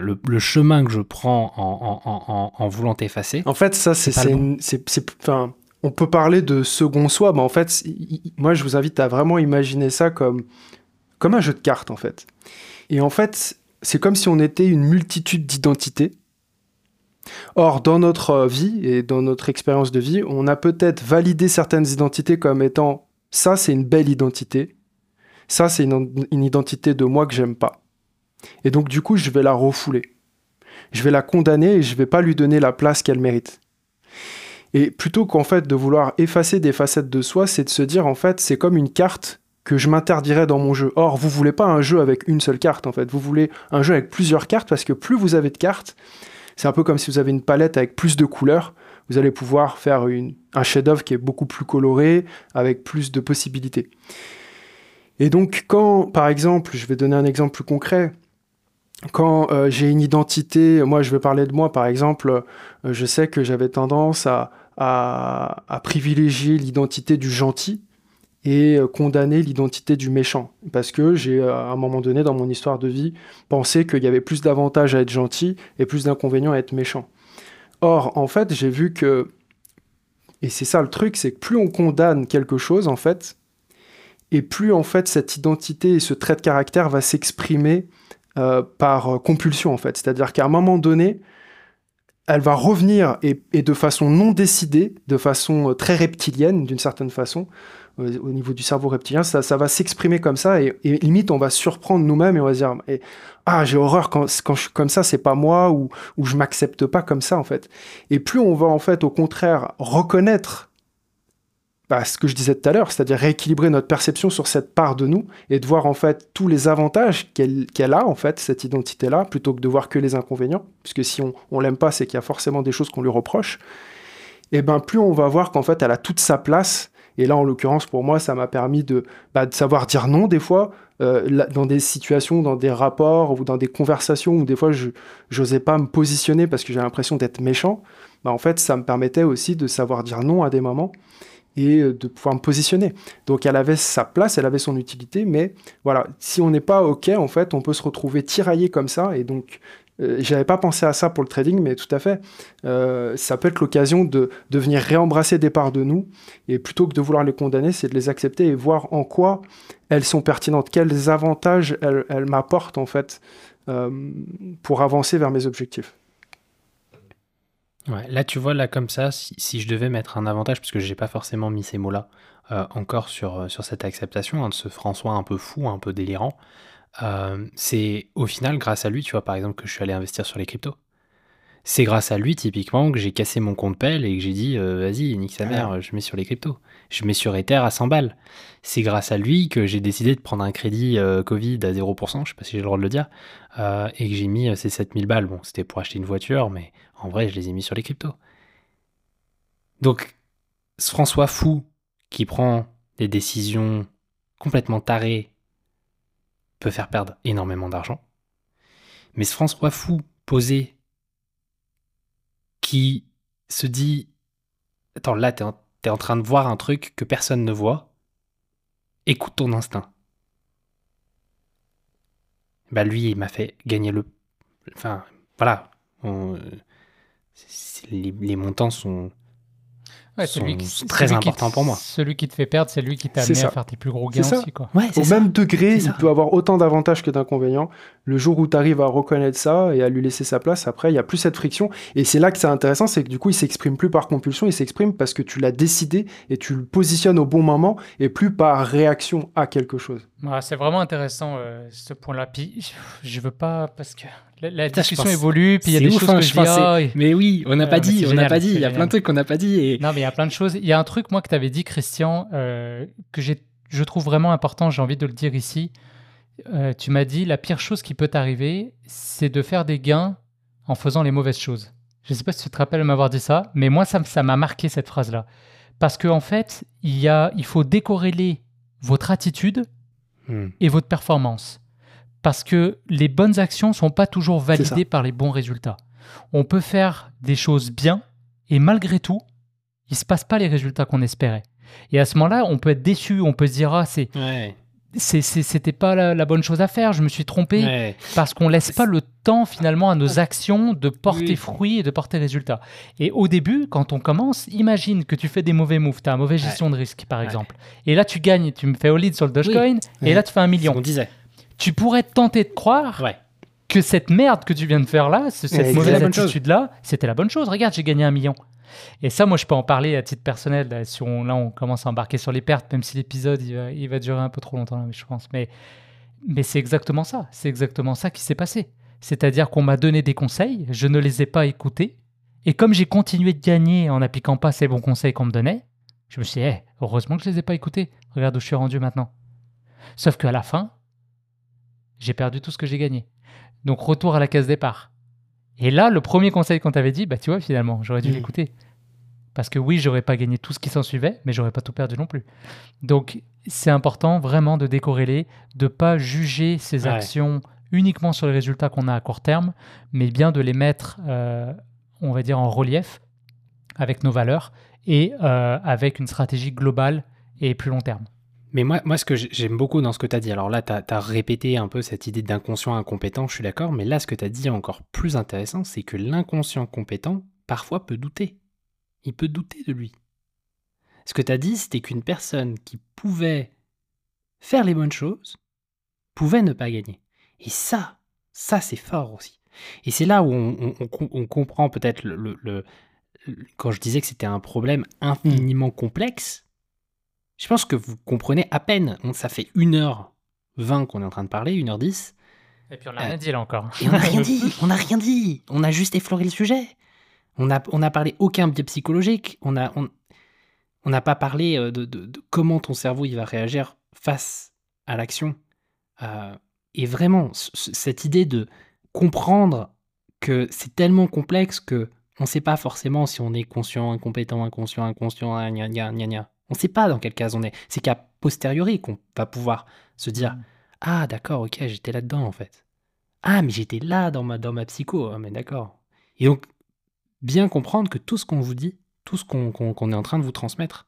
le, chemin que je prends en, voulant effacer. En fait, ça, c'est. On peut parler de second soi, mais en fait, moi, je vous invite à vraiment imaginer ça comme, comme un jeu de cartes, en fait. Et en fait, c'est comme si on était une multitude d'identités. Or, dans notre vie et dans notre expérience de vie, on a peut-être validé certaines identités comme étant ça, c'est une belle identité, ça, c'est une, une identité de moi que j'aime pas. Et donc du coup, je vais la refouler. Je vais la condamner et je vais pas lui donner la place qu'elle mérite. Et plutôt qu'en fait de vouloir effacer des facettes de soi, c'est de se dire en fait, c'est comme une carte que je m'interdirais dans mon jeu. Or, vous voulez pas un jeu avec une seule carte en fait, vous voulez un jeu avec plusieurs cartes parce que plus vous avez de cartes, c'est un peu comme si vous avez une palette avec plus de couleurs, vous allez pouvoir faire un chef-d'œuvre qui est beaucoup plus coloré, avec plus de possibilités. Et donc, quand, par exemple, je vais donner un exemple plus concret, quand euh, j'ai une identité, moi je vais parler de moi par exemple, euh, je sais que j'avais tendance à, privilégier l'identité du gentil et euh, condamner l'identité du méchant. Parce que j'ai, à un moment donné dans mon histoire de vie, pensé qu'il y avait plus d'avantages à être gentil et plus d'inconvénients à être méchant. Or, en fait, j'ai vu que, et c'est ça le truc, c'est que plus on condamne quelque chose, en fait, et plus en fait cette identité et ce trait de caractère va s'exprimer euh, par compulsion en fait. C'est-à-dire qu'à un moment donné, elle va revenir et, de façon non décidée, de façon euh, très reptilienne d'une certaine façon, euh, au niveau du cerveau reptilien, ça, va s'exprimer comme ça et, limite on va surprendre nous-mêmes et on va se dire ah j'ai horreur quand, quand je suis comme ça, c'est pas moi ou, ou je m'accepte pas comme ça en fait. Et plus on va en fait au contraire reconnaître bah, ce que je disais tout à l'heure, c'est-à-dire rééquilibrer notre perception sur cette part de nous et de voir en fait tous les avantages qu'elle a en fait cette identité-là, plutôt que de voir que les inconvénients, puisque si on, on l'aime pas, c'est qu'il y a forcément des choses qu'on lui reproche. Et ben plus on va voir qu'en fait elle a toute sa place. Et là, en l'occurrence, pour moi, ça m'a permis de, bah, savoir dire non des fois, euh, dans des situations, dans des rapports ou dans des conversations où des fois je n'osais pas me positionner parce que j'ai l'impression d'être méchant. Bah, en fait, ça me permettait aussi de savoir dire non à des moments et euh, de pouvoir me positionner. Donc elle avait sa place, elle avait son utilité, mais voilà, si on n'est pas OK, en fait, on peut se retrouver tiraillé comme ça, et donc euh, j'avais pas pensé à ça pour le trading, mais tout à fait. Euh, ça peut être l'occasion de, venir réembrasser des parts de nous. Et plutôt que de vouloir les condamner, c'est de les accepter et voir en quoi elles sont pertinentes, quels avantages elles, m'apportent en fait euh, pour avancer vers mes objectifs. Ouais, là, tu vois, là, comme ça, si, je devais mettre un avantage, parce que j'ai pas forcément mis ces mots-là encore sur, sur cette acceptation hein, de ce François un peu fou, un peu délirant, euh, c'est au final grâce à lui, tu vois, par exemple, que je suis allé investir sur les cryptos. C'est grâce à lui, typiquement, que j'ai cassé mon compte Pell et que j'ai dit, euh, vas-y, nique sa mère, je mets sur les cryptos. Je mets sur Ether à 100 balles. C'est grâce à lui que j'ai décidé de prendre un crédit euh, Covid à 0%, je sais pas si j'ai le droit de le dire, et que j'ai mis ces 7000 balles. Bon, c'était pour acheter une voiture, mais en vrai, je les ai mis sur les cryptos. Donc, ce François fou qui prend des décisions complètement tarées peut faire perdre énormément d'argent. Mais ce François fou, posé, qui se dit Attends, là, t'es en, en train de voir un truc que personne ne voit. Écoute ton instinct. Bah, lui, il m'a fait gagner le. Enfin, voilà. Les montants sont qui, très important pour moi. Celui qui te fait perdre, c'est lui qui t'a amené à faire tes plus gros gains aussi. Quoi. Au même degré, il peut avoir autant d'avantages que d'inconvénients. Le jour où tu arrives à reconnaître ça et à lui laisser sa place, après, il n'y a plus cette friction. Et c'est là que c'est intéressant, c'est que du coup, il s'exprime plus par compulsion, il s'exprime parce que tu l'as décidé et tu le positionnes au bon moment et plus par réaction à quelque chose. c'est vraiment intéressant euh, ce point-là. Puis je veux pas parce que la, discussion évolue, puis il y a des choses hein, que je, dis, Mais oui, on n'a pas dit, on n'a pas dit. Il y a plein de trucs qu'on n'a pas dit. Et... Non, mais il y a plein de choses. Il y a un truc, moi, que tu avais dit, Christian, euh, que je trouve vraiment important, j'ai envie de le dire ici. Euh, tu m'as dit, la pire chose qui peut t'arriver, c'est de faire des gains en faisant les mauvaises choses. Je ne sais pas si tu te rappelles m'avoir dit ça, mais moi, ça m'a marqué cette phrase-là. Parce qu'en en fait, il, y a, il faut décorréler votre attitude hmm. et votre performance parce que les bonnes actions ne sont pas toujours validées par les bons résultats. On peut faire des choses bien et malgré tout, il ne se passe pas les résultats qu'on espérait. Et à ce moment-là, on peut être déçu, on peut se dire ah c'est c'était pas la, bonne chose à faire, je me suis trompé. Parce qu'on laisse pas le temps finalement à nos actions de porter fruit et de porter résultat. Et au début, quand on commence, imagine que tu fais des mauvais moves, tu as une mauvaise gestion de risque par exemple. Et là tu gagnes, tu me fais au lead sur le Dogecoin et là tu fais un million. On disait tu pourrais tenter de croire que cette merde que tu viens de faire là, cette mauvaise attitude-là, c'était la bonne chose. Regarde, j'ai gagné un million. Et ça, moi, je peux en parler à titre personnel. Là, si on, là, on commence à embarquer sur les pertes, même si l'épisode, il, va, durer un peu trop longtemps, je pense. Mais, mais c'est exactement ça. C'est exactement ça qui s'est passé. C'est-à-dire qu'on m'a donné des conseils, je ne les ai pas écoutés. Et comme j'ai continué de gagner en n'appliquant pas ces bons conseils qu'on me donnait, je me suis dit, eh, heureusement que je ne les ai pas écoutés. Regarde où je suis rendu maintenant. Sauf qu'à la fin, j'ai perdu tout ce que j'ai gagné. Donc retour à la case départ. Et là, le premier conseil qu'on t'avait dit, bah tu vois, finalement, j'aurais dû l'écouter. Parce que oui, j'aurais pas gagné tout ce qui s'en suivait, mais j'aurais pas tout perdu non plus. Donc c'est important vraiment de décorréler, de pas juger ses actions uniquement sur les résultats qu'on a à court terme, mais bien de les mettre, euh, on va dire, en relief avec nos valeurs et euh, avec une stratégie globale et plus long terme. Mais moi, moi ce que j'aime beaucoup dans ce que tu as dit, alors là, tu as, répété un peu cette idée d'inconscient incompétent, je suis d'accord, mais là, ce que tu as dit encore plus intéressant, c'est que l'inconscient compétent, parfois, peut douter. Il peut douter de lui. Ce que tu as dit, c'était qu'une personne qui pouvait faire les bonnes choses, pouvait ne pas gagner. Et ça, ça, c'est fort aussi. Et c'est là où on, comprend peut-être le, quand je disais que c'était un problème infiniment complexe, je pense que vous comprenez à peine. Ça fait 1h20 qu'on est en train de parler, 1h10. Et puis on n'a rien dit là encore. Et on n'a rien dit, *laughs* on n'a rien dit. On a juste effleuré le sujet. On n'a on a parlé aucun biais psychologique. On n'a on, on pas parlé euh, de, de, comment ton cerveau il va réagir face à l'action. Euh, et vraiment, cette idée de comprendre que c'est tellement complexe que on ne sait pas forcément si on est conscient, incompétent, inconscient, inconscient, gna gna gna gna. On ne sait pas dans quelle case on est. C'est qu'à posteriori qu'on va pouvoir se dire mm. Ah, d'accord, ok, j'étais là-dedans en fait. Ah, mais j'étais là dans ma, dans ma psycho. Ah, mais d'accord. Et donc, bien comprendre que tout ce qu'on vous dit, tout ce qu'on est en train de vous transmettre,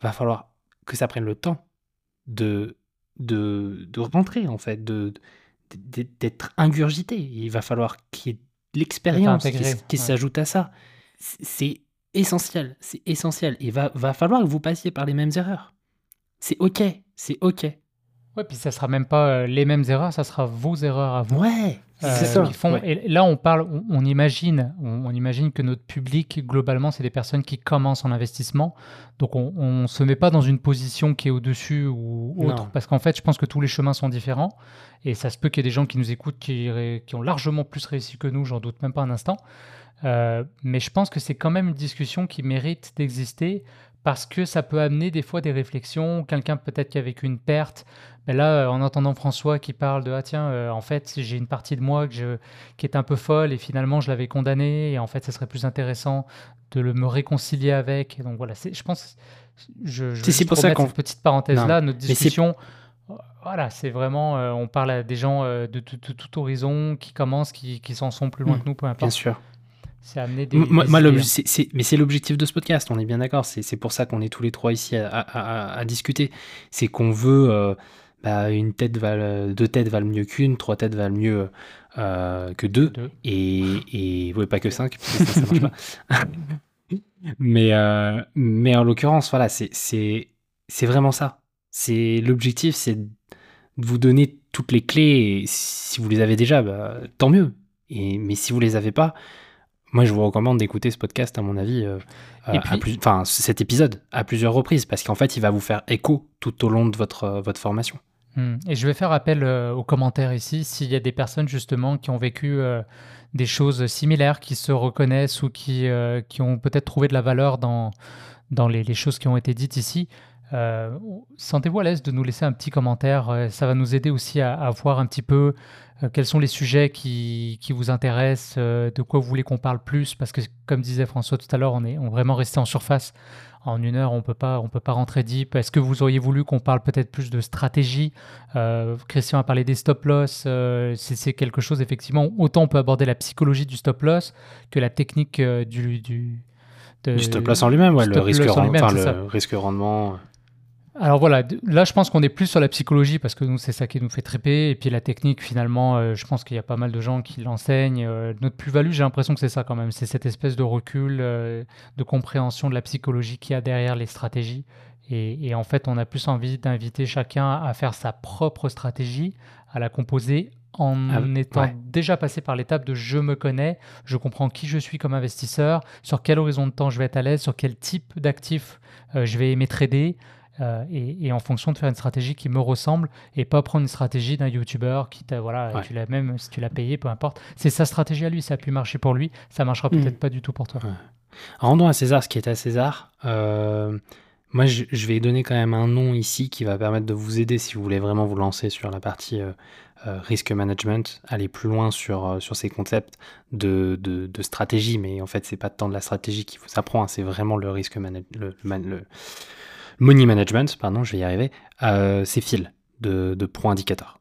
va falloir que ça prenne le temps de, de, de rentrer en fait, de, d'être ingurgité. Il va falloir qu'il y ait l'expérience qui, s'ajoute à ça. C'est essentiel, c'est essentiel. Il va, va falloir que vous passiez par les mêmes erreurs. C'est OK, c'est OK. Ouais, puis ça sera même pas euh, les mêmes erreurs, ça sera vos erreurs à vous. Ouais, euh, c'est ça. Font, Et là, on parle, on, imagine, on, imagine que notre public globalement, c'est des personnes qui commencent en investissement. Donc, on, on se met pas dans une position qui est au-dessus ou autre, parce qu'en fait, je pense que tous les chemins sont différents. Et ça se peut qu'il y ait des gens qui nous écoutent qui, qui ont largement plus réussi que nous, j'en doute même pas un instant. Euh, mais je pense que c'est quand même une discussion qui mérite d'exister parce que ça peut amener des fois des réflexions. Quelqu'un peut-être qui a vécu une perte. Mais là, en entendant François qui parle de ah tiens, euh, en fait, j'ai une partie de moi que je, qui est un peu folle et finalement je l'avais condamné et en fait, ce serait plus intéressant de le, me réconcilier avec. donc voilà, je pense, je, je c'est pour ça qu'on petite parenthèse là, notre discussion. Voilà, c'est vraiment, euh, on parle à des gens euh, de, tout horizon qui commencent, qui, qui s'en sont plus loin mmh, que nous, peu importe. Bien sûr. C'est amener des. Moi, mais c'est l'objectif de ce podcast, on est bien d'accord. C'est pour ça qu'on est tous les trois ici à, discuter. C'est qu'on veut. Euh, bah, une tête valent, deux têtes valent mieux qu'une, trois têtes valent mieux euh, que deux. Et, et pas que cinq, *laughs* ça, ça marche pas. *laughs* mais, euh, mais en l'occurrence, voilà, c'est vraiment ça. C'est l'objectif, c'est de vous donner toutes les clés. Et si vous les avez déjà, bah, tant mieux. Et, mais si vous les avez pas, moi, je vous recommande d'écouter ce podcast, à mon avis, euh, enfin cet épisode à plusieurs reprises, parce qu'en fait, il va vous faire écho tout au long de votre, euh, votre formation. Hmm. Et je vais faire appel euh, aux commentaires ici, s'il y a des personnes justement qui ont vécu des choses similaires, qui se reconnaissent ou qui, qui ont peut-être trouvé de la valeur dans, dans les, les choses qui ont été dites ici. Sentez-vous à l'aise de nous laisser un petit commentaire. ça va nous aider aussi à, à voir un petit peu quels sont les sujets qui, qui vous intéressent, euh, de quoi vous voulez qu'on parle plus, parce que comme disait François tout à l'heure, on est on vraiment resté en surface. En une heure, on peut pas, on peut pas rentrer deep. Est-ce que vous auriez voulu qu'on parle peut-être plus de stratégie? Euh, Christian a parlé des stop loss. c'est quelque chose effectivement. Autant on peut aborder la psychologie du stop loss que la technique du, du du stop loss en lui-même, ouais, le, risque, enfin, le risque rendement. Alors voilà, là je pense qu'on est plus sur la psychologie parce que nous c'est ça qui nous fait triper et puis la technique finalement euh, je pense qu'il y a pas mal de gens qui l'enseignent. Euh, notre plus-value j'ai l'impression que c'est ça quand même, c'est cette espèce de recul, euh, de compréhension de la psychologie qu'il y a derrière les stratégies et, en fait on a plus envie d'inviter chacun à faire sa propre stratégie, à la composer en ah, étant déjà passé par l'étape de je me connais, je comprends qui je suis comme investisseur, sur quel horizon de temps je vais être à l'aise, sur quel type d'actifs je vais aimer trader. Euh, et, en fonction de faire une stratégie qui me ressemble et pas prendre une stratégie d'un youtubeur qui t'a voilà tu l'as même si tu l'as payé peu importe. C'est sa stratégie à lui ça a pu marcher pour lui ça marchera hmm. peut-être pas du tout pour toi. Rendons à César ce qui est à César. Euh, moi je, vais donner quand même un nom ici qui va permettre de vous aider si vous voulez vraiment vous lancer sur la partie euh, risque management aller plus loin sur, sur ces concepts de, de, stratégie mais en fait c'est pas tant de la stratégie qui vous apprend hein, c'est vraiment le risque management le Money Management, pardon, je vais y arriver, euh, c'est Phil de, de Pro Indicator.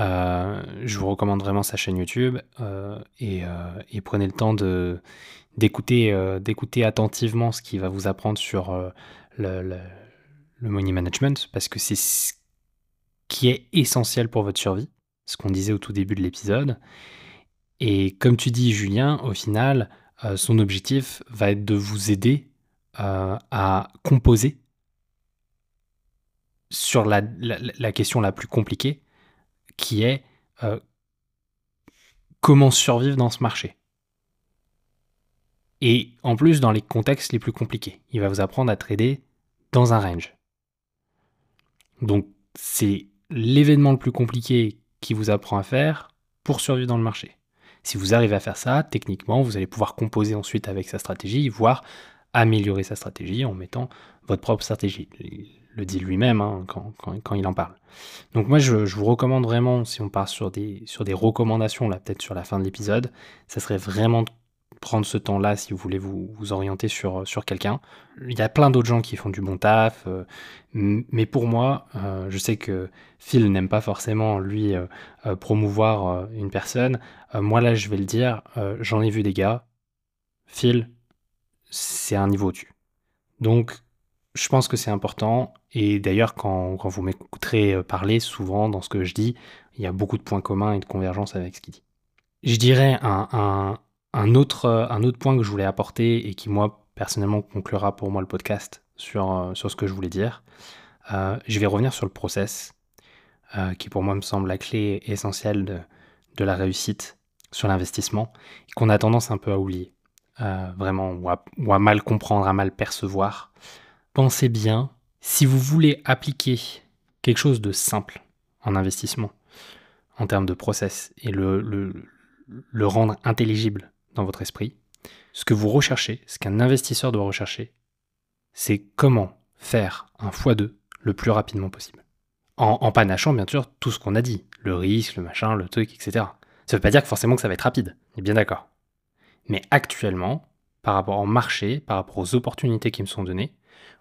Euh, je vous recommande vraiment sa chaîne YouTube euh, et, prenez le temps de, d'écouter, d'écouter attentivement ce qu'il va vous apprendre sur le, le, money management parce que c'est ce qui est essentiel pour votre survie, ce qu'on disait au tout début de l'épisode. Et comme tu dis, Julien, au final, son objectif va être de vous aider à composer sur la, question la plus compliquée, qui est euh, comment survivre dans ce marché? Et en plus, dans les contextes les plus compliqués, il va vous apprendre à trader dans un range. Donc, c'est l'événement le plus compliqué qui vous apprend à faire pour survivre dans le marché. Si vous arrivez à faire ça, techniquement, vous allez pouvoir composer ensuite avec sa stratégie, voire améliorer sa stratégie en mettant votre propre stratégie le dit lui-même hein, quand, il en parle. Donc moi, je, vous recommande vraiment, si on part sur des, sur des recommandations, là peut-être sur la fin de l'épisode, ça serait vraiment de prendre ce temps-là si vous voulez vous, orienter sur, sur quelqu'un. Il y a plein d'autres gens qui font du bon taf, euh, mais pour moi, euh, je sais que Phil n'aime pas forcément, lui, euh, promouvoir une personne. moi, là, je vais le dire, j'en ai vu des gars. Phil, c'est un niveau au-dessus. Donc, je pense que c'est important. Et d'ailleurs, quand, vous m'écouterez parler, souvent dans ce que je dis, il y a beaucoup de points communs et de convergence avec ce qu'il dit. Je dirais un, un, autre, point que je voulais apporter et qui, moi, personnellement, conclura pour moi le podcast sur, sur ce que je voulais dire. Euh, je vais revenir sur le process, euh, qui pour moi me semble la clé essentielle de, la réussite sur l'investissement, et qu'on a tendance un peu à oublier, euh, vraiment, ou à mal comprendre, à mal percevoir. Pensez bien, si vous voulez appliquer quelque chose de simple en investissement, en termes de process, et le, rendre intelligible dans votre esprit, ce que vous recherchez, ce qu'un investisseur doit rechercher, c'est comment faire un x2 le plus rapidement possible. En, panachant, bien sûr, tout ce qu'on a dit, le risque, le machin, le truc, etc. Ça ne veut pas dire forcément que ça va être rapide, on est bien d'accord. Mais actuellement, par rapport au marché, par rapport aux opportunités qui me sont données,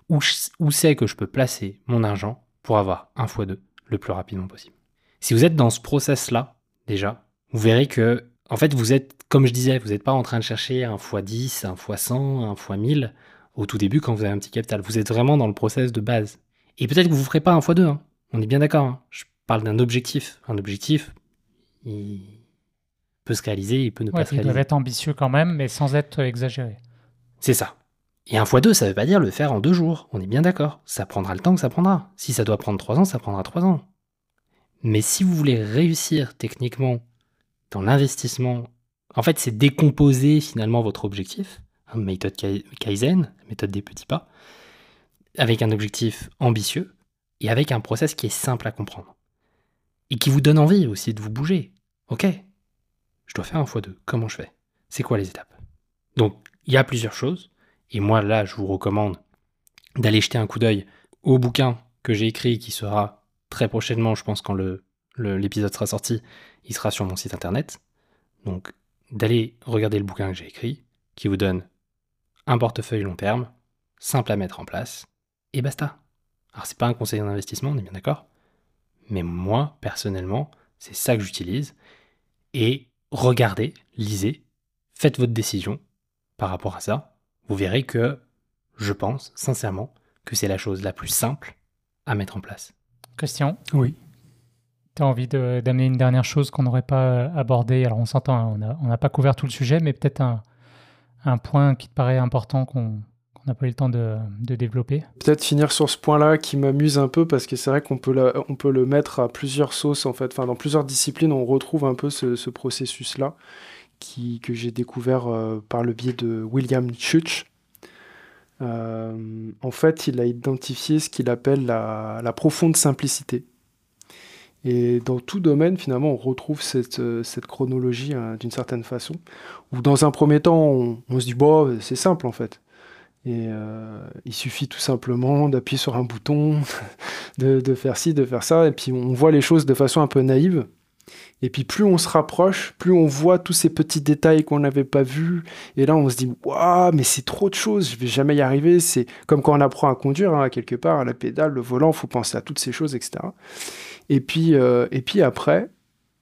où, où c'est que je peux placer mon argent pour avoir un x2 le plus rapidement possible. Si vous êtes dans ce process-là, déjà, vous verrez que, en fait, vous êtes, comme je disais, vous n'êtes pas en train de chercher un x10, un x100, un x1000 au tout début quand vous avez un petit capital. Vous êtes vraiment dans le process de base. Et peut-être que vous ne ferez pas un x2, hein. on est bien d'accord. Hein. Je parle d'un objectif. Un objectif, il peut se réaliser, il peut ne pas se réaliser. Il doit être ambitieux quand même, mais sans être exagéré. C'est ça. Et un x2, ça ne veut pas dire le faire en deux jours. On est bien d'accord. Ça prendra le temps que ça prendra. Si ça doit prendre trois ans, ça prendra trois ans. Mais si vous voulez réussir techniquement dans l'investissement, en fait, c'est décomposer finalement votre objectif. Hein, méthode Kaizen, méthode des petits pas avec un objectif ambitieux et avec un process qui est simple à comprendre. Et qui vous donne envie aussi de vous bouger. Ok, je dois faire un x2, comment je fais? C'est quoi les étapes? Donc, il y a plusieurs choses. Et moi, là, je vous recommande d'aller jeter un coup d'œil au bouquin que j'ai écrit qui sera très prochainement, je pense, quand l'épisode sera sorti, il sera sur mon site internet. Donc, d'aller regarder le bouquin que j'ai écrit, qui vous donne un portefeuille long terme, simple à mettre en place, et basta. Alors c'est pas un conseil d'investissement, on est bien d'accord. Mais moi, personnellement, c'est ça que j'utilise. Et regardez, lisez, faites votre décision par rapport à ça. Vous verrez que je pense sincèrement que c'est la chose la plus simple à mettre en place. Question Oui. Tu as envie d'amener une dernière chose qu'on n'aurait pas abordée? Alors on s'entend, hein, on n'a pas couvert tout le sujet, mais peut-être un, un point qui te paraît important qu'on n'a pas eu le temps de, développer. Peut-être finir sur ce point-là qui m'amuse un peu parce que c'est vrai qu'on peut, on peut le mettre à plusieurs sauces en fait. Enfin, dans plusieurs disciplines, on retrouve un peu ce, processus-là qui, que j'ai découvert euh, par le biais de William Church. Euh, en fait, il a identifié ce qu'il appelle la, profonde simplicité. Et dans tout domaine, finalement, on retrouve cette, cette chronologie hein, d'une certaine façon, où dans un premier temps, on, se dit, bon, c'est simple en fait. Et euh, il suffit tout simplement d'appuyer sur un bouton, *laughs* de, faire ci, de faire ça, et puis on voit les choses de façon un peu naïve. Et puis plus on se rapproche, plus on voit tous ces petits détails qu'on n'avait pas vus. Et là, on se dit, waouh, mais c'est trop de choses, je vais jamais y arriver. C'est comme quand on apprend à conduire, hein, quelque part, à la pédale, le volant, il faut penser à toutes ces choses, etc. Et puis, euh, et puis après,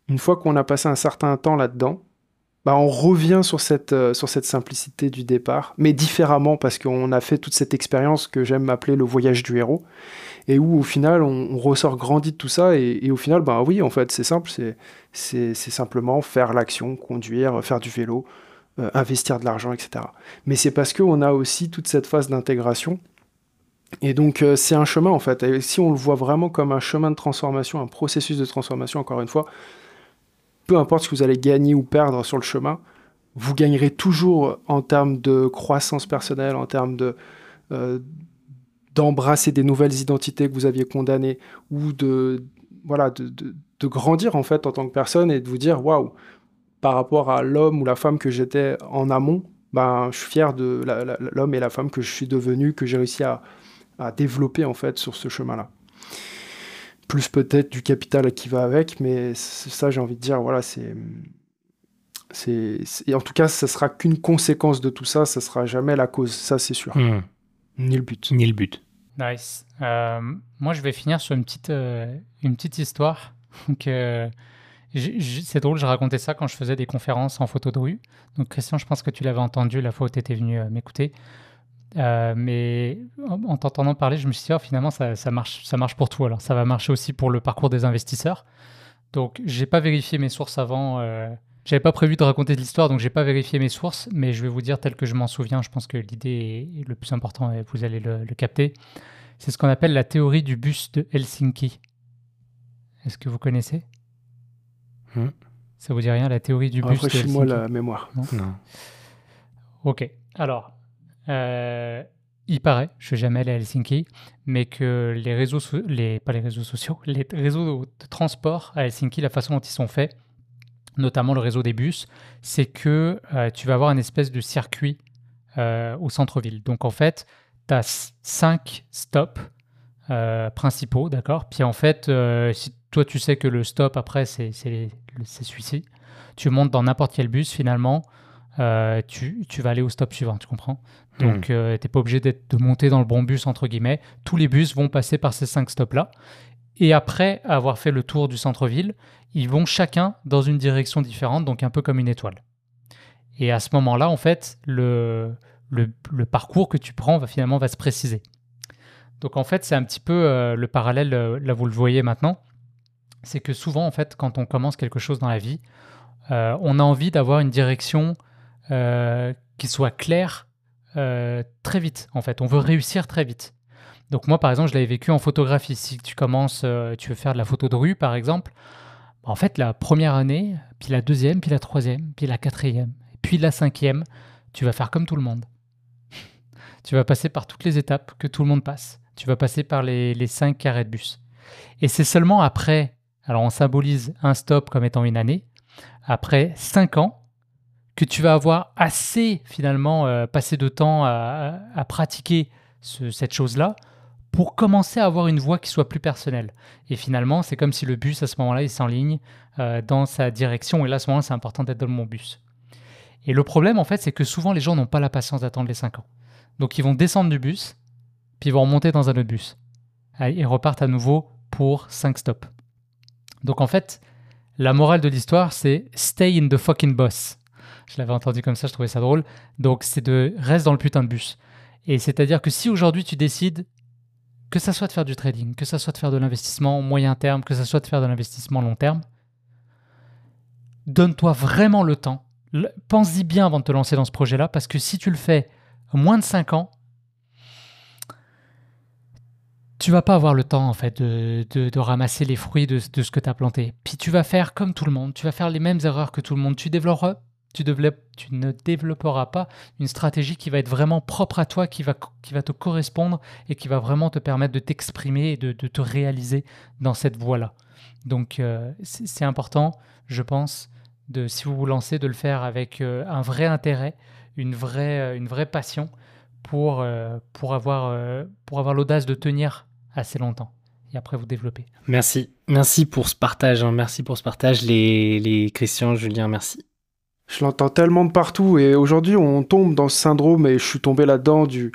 une fois qu'on a passé un certain temps là-dedans, bah, on revient sur cette, euh, sur cette simplicité du départ, mais différemment parce qu'on a fait toute cette expérience que j'aime appeler le voyage du héros, et où au final on, ressort grandi de tout ça, et, au final, bah oui, en fait, c'est simple, c'est simplement faire l'action, conduire, faire du vélo, euh, investir de l'argent, etc. Mais c'est parce qu'on a aussi toute cette phase d'intégration. Et donc euh, c'est un chemin en fait. Si on le voit vraiment comme un chemin de transformation, un processus de transformation, encore une fois, peu importe ce que vous allez gagner ou perdre sur le chemin, vous gagnerez toujours en termes de croissance personnelle, en termes de euh, d'embrasser des nouvelles identités que vous aviez condamnées ou de voilà de, de, grandir en fait en tant que personne et de vous dire waouh par rapport à l'homme ou la femme que j'étais en amont ben je suis fier de l'homme et la femme que je suis devenu que j'ai réussi à, à développer en fait sur ce chemin là plus peut-être du capital qui va avec, mais ça, j'ai envie de dire, voilà, c'est. c'est en tout cas, ça sera qu'une conséquence de tout ça, ça sera jamais la cause, ça c'est sûr. Hmm. Ni le but. Ni le but. Nice. Euh, moi, je vais finir sur une petite, euh, une petite histoire. Euh, c'est drôle, je racontais ça quand je faisais des conférences en photo de rue. Donc, Christian, je pense que tu l'avais entendu la fois où tu étais venu m'écouter. mais en, t'entendant parler, je me suis dit, oh, finalement, ça, ça, marche, ça marche pour tout. Alors, ça va marcher aussi pour le parcours des investisseurs. Donc, j'ai pas vérifié mes sources avant. J'avais pas prévu de raconter de l'histoire, donc j'ai pas vérifié mes sources, mais je vais vous dire tel que je m'en souviens. Je pense que l'idée est, le plus important et vous allez le, capter. C'est ce qu'on appelle la théorie du bus de Helsinki. Est-ce que vous connaissez? Hmm. Ça vous dit rien, la théorie du bus de Helsinki moi la mémoire. Non, Ok. Alors, euh, il paraît, je suis jamais allé à Helsinki, mais que les réseaux, les, pas les réseaux sociaux, les réseaux de transport à Helsinki, la façon dont ils sont faits, notamment le réseau des bus, c'est que euh, tu vas avoir une espèce de circuit euh, au centre-ville. Donc en fait, tu as cinq stops euh, principaux, d'accord? Puis en fait, si toi tu sais que le stop après c'est celui-ci, tu montes dans n'importe quel bus finalement, tu, tu, vas aller au stop suivant, tu comprends? Donc hmm. tu n'es pas obligé de monter dans le bon bus entre guillemets. Tous les bus vont passer par ces cinq stops-là. Et après avoir fait le tour du centre-ville, ils vont chacun dans une direction différente, donc un peu comme une étoile. Et à ce moment-là, en fait, le, parcours que tu prends va finalement va se préciser. Donc en fait, c'est un petit peu euh, le parallèle, euh, là vous le voyez maintenant, c'est que souvent, en fait, quand on commence quelque chose dans la vie, euh, on a envie d'avoir une direction qui soit claire très vite, en fait. On veut réussir très vite. Donc moi, par exemple, je l'avais vécu en photographie. Si tu commences, euh, tu veux faire de la photo de rue, par exemple, bah, en fait, la première année, puis la deuxième, puis la troisième, puis la quatrième, puis la cinquième, tu vas faire comme tout le monde. *laughs* tu vas passer par toutes les étapes que tout le monde passe. Tu vas passer par les, les cinq carrés de bus. Et c'est seulement après, alors on symbolise un stop comme étant une année, après cinq ans, que tu vas avoir assez finalement euh, passé de temps à, pratiquer cette chose-là pour commencer à avoir une voix qui soit plus personnelle. Et finalement, c'est comme si le bus, à ce moment-là, il s'enligne euh, dans sa direction. Et là, à ce moment-là, c'est important d'être dans mon bus. Et le problème, en fait, c'est que souvent, les gens n'ont pas la patience d'attendre les 5 ans. Donc, ils vont descendre du bus, puis ils vont remonter dans un autre bus. Et repartent à nouveau pour 5 stops. Donc, en fait, la morale de l'histoire, c'est stay in the fucking bus. Je l'avais entendu comme ça, je trouvais ça drôle. Donc, c'est de reste dans le putain de bus. Et c'est-à-dire que si aujourd'hui tu décides que ça soit de faire du trading, que ça soit de faire de l'investissement moyen terme, que ça soit de faire de l'investissement long terme, donne-toi vraiment le temps. Pense-y bien avant de te lancer dans ce projet-là, parce que si tu le fais moins de 5 ans, tu vas pas avoir le temps en fait de, ramasser les fruits de, de ce que tu as planté. Puis tu vas faire comme tout le monde, tu vas faire les mêmes erreurs que tout le monde. Tu développeras tu, ne développeras pas une stratégie qui va être vraiment propre à toi, qui va, qui va te correspondre et qui va vraiment te permettre de t'exprimer et de, te réaliser dans cette voie-là. Donc euh, c'est important, je pense, de, si vous vous lancez, de le faire avec euh, un vrai intérêt, une vraie, euh, une vraie passion pour, pour avoir, avoir l'audace de tenir assez longtemps et après vous développer. Merci, merci pour ce partage, hein. merci pour ce partage les, les Christian, Julien, merci. Je l'entends tellement de partout et aujourd'hui on tombe dans ce syndrome et je suis tombé là-dedans du,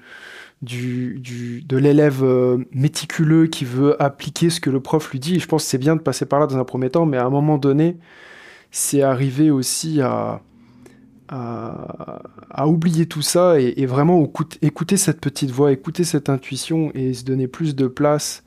du, du, de l'élève euh, méticuleux qui veut appliquer ce que le prof lui dit. je pense que c'est bien de passer par là dans un premier temps, mais à un moment donné, c'est arriver aussi à, à, à, oublier tout ça et, vraiment écouter, cette petite voix, écouter cette intuition et se donner plus de place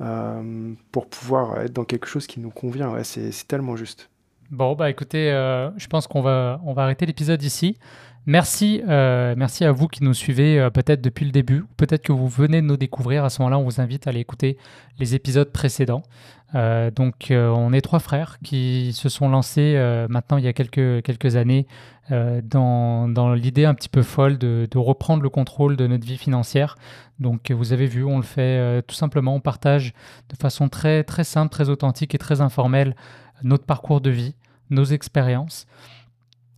euh, pour pouvoir être dans quelque chose qui nous convient. Ouais, c'est tellement juste. Bon, bah écoutez, euh, je pense qu'on va, on va arrêter l'épisode ici. Merci, euh, merci à vous qui nous suivez euh, peut-être depuis le début, peut-être que vous venez de nous découvrir. À ce moment-là, on vous invite à aller écouter les épisodes précédents. donc, on est trois frères qui se sont lancés maintenant il y a quelques, quelques années dans, dans l'idée un petit peu folle de, reprendre le contrôle de notre vie financière. Donc, vous avez vu, on le fait tout simplement, on partage de façon très, très simple, très authentique et très informelle notre parcours de vie, nos expériences.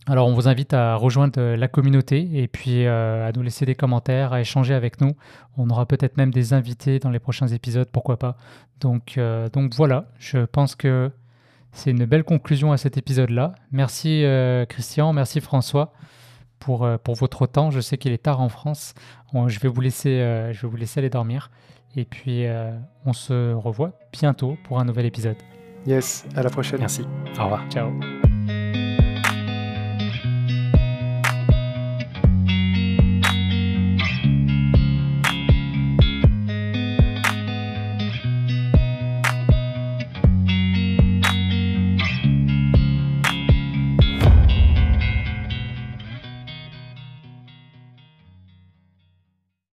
Alors on vous invite à rejoindre la communauté et puis euh, à nous laisser des commentaires, à échanger avec nous. On aura peut-être même des invités dans les prochains épisodes, pourquoi pas. Donc, euh, donc voilà, je pense que c'est une belle conclusion à cet épisode-là. Merci euh, Christian, merci François pour, pour votre temps. Je sais qu'il est tard en France. je, vais vous laisser, je vais vous laisser aller dormir. Et puis on se revoit bientôt pour un nouvel épisode. Yes, à la prochaine. Merci. Au revoir. Ciao.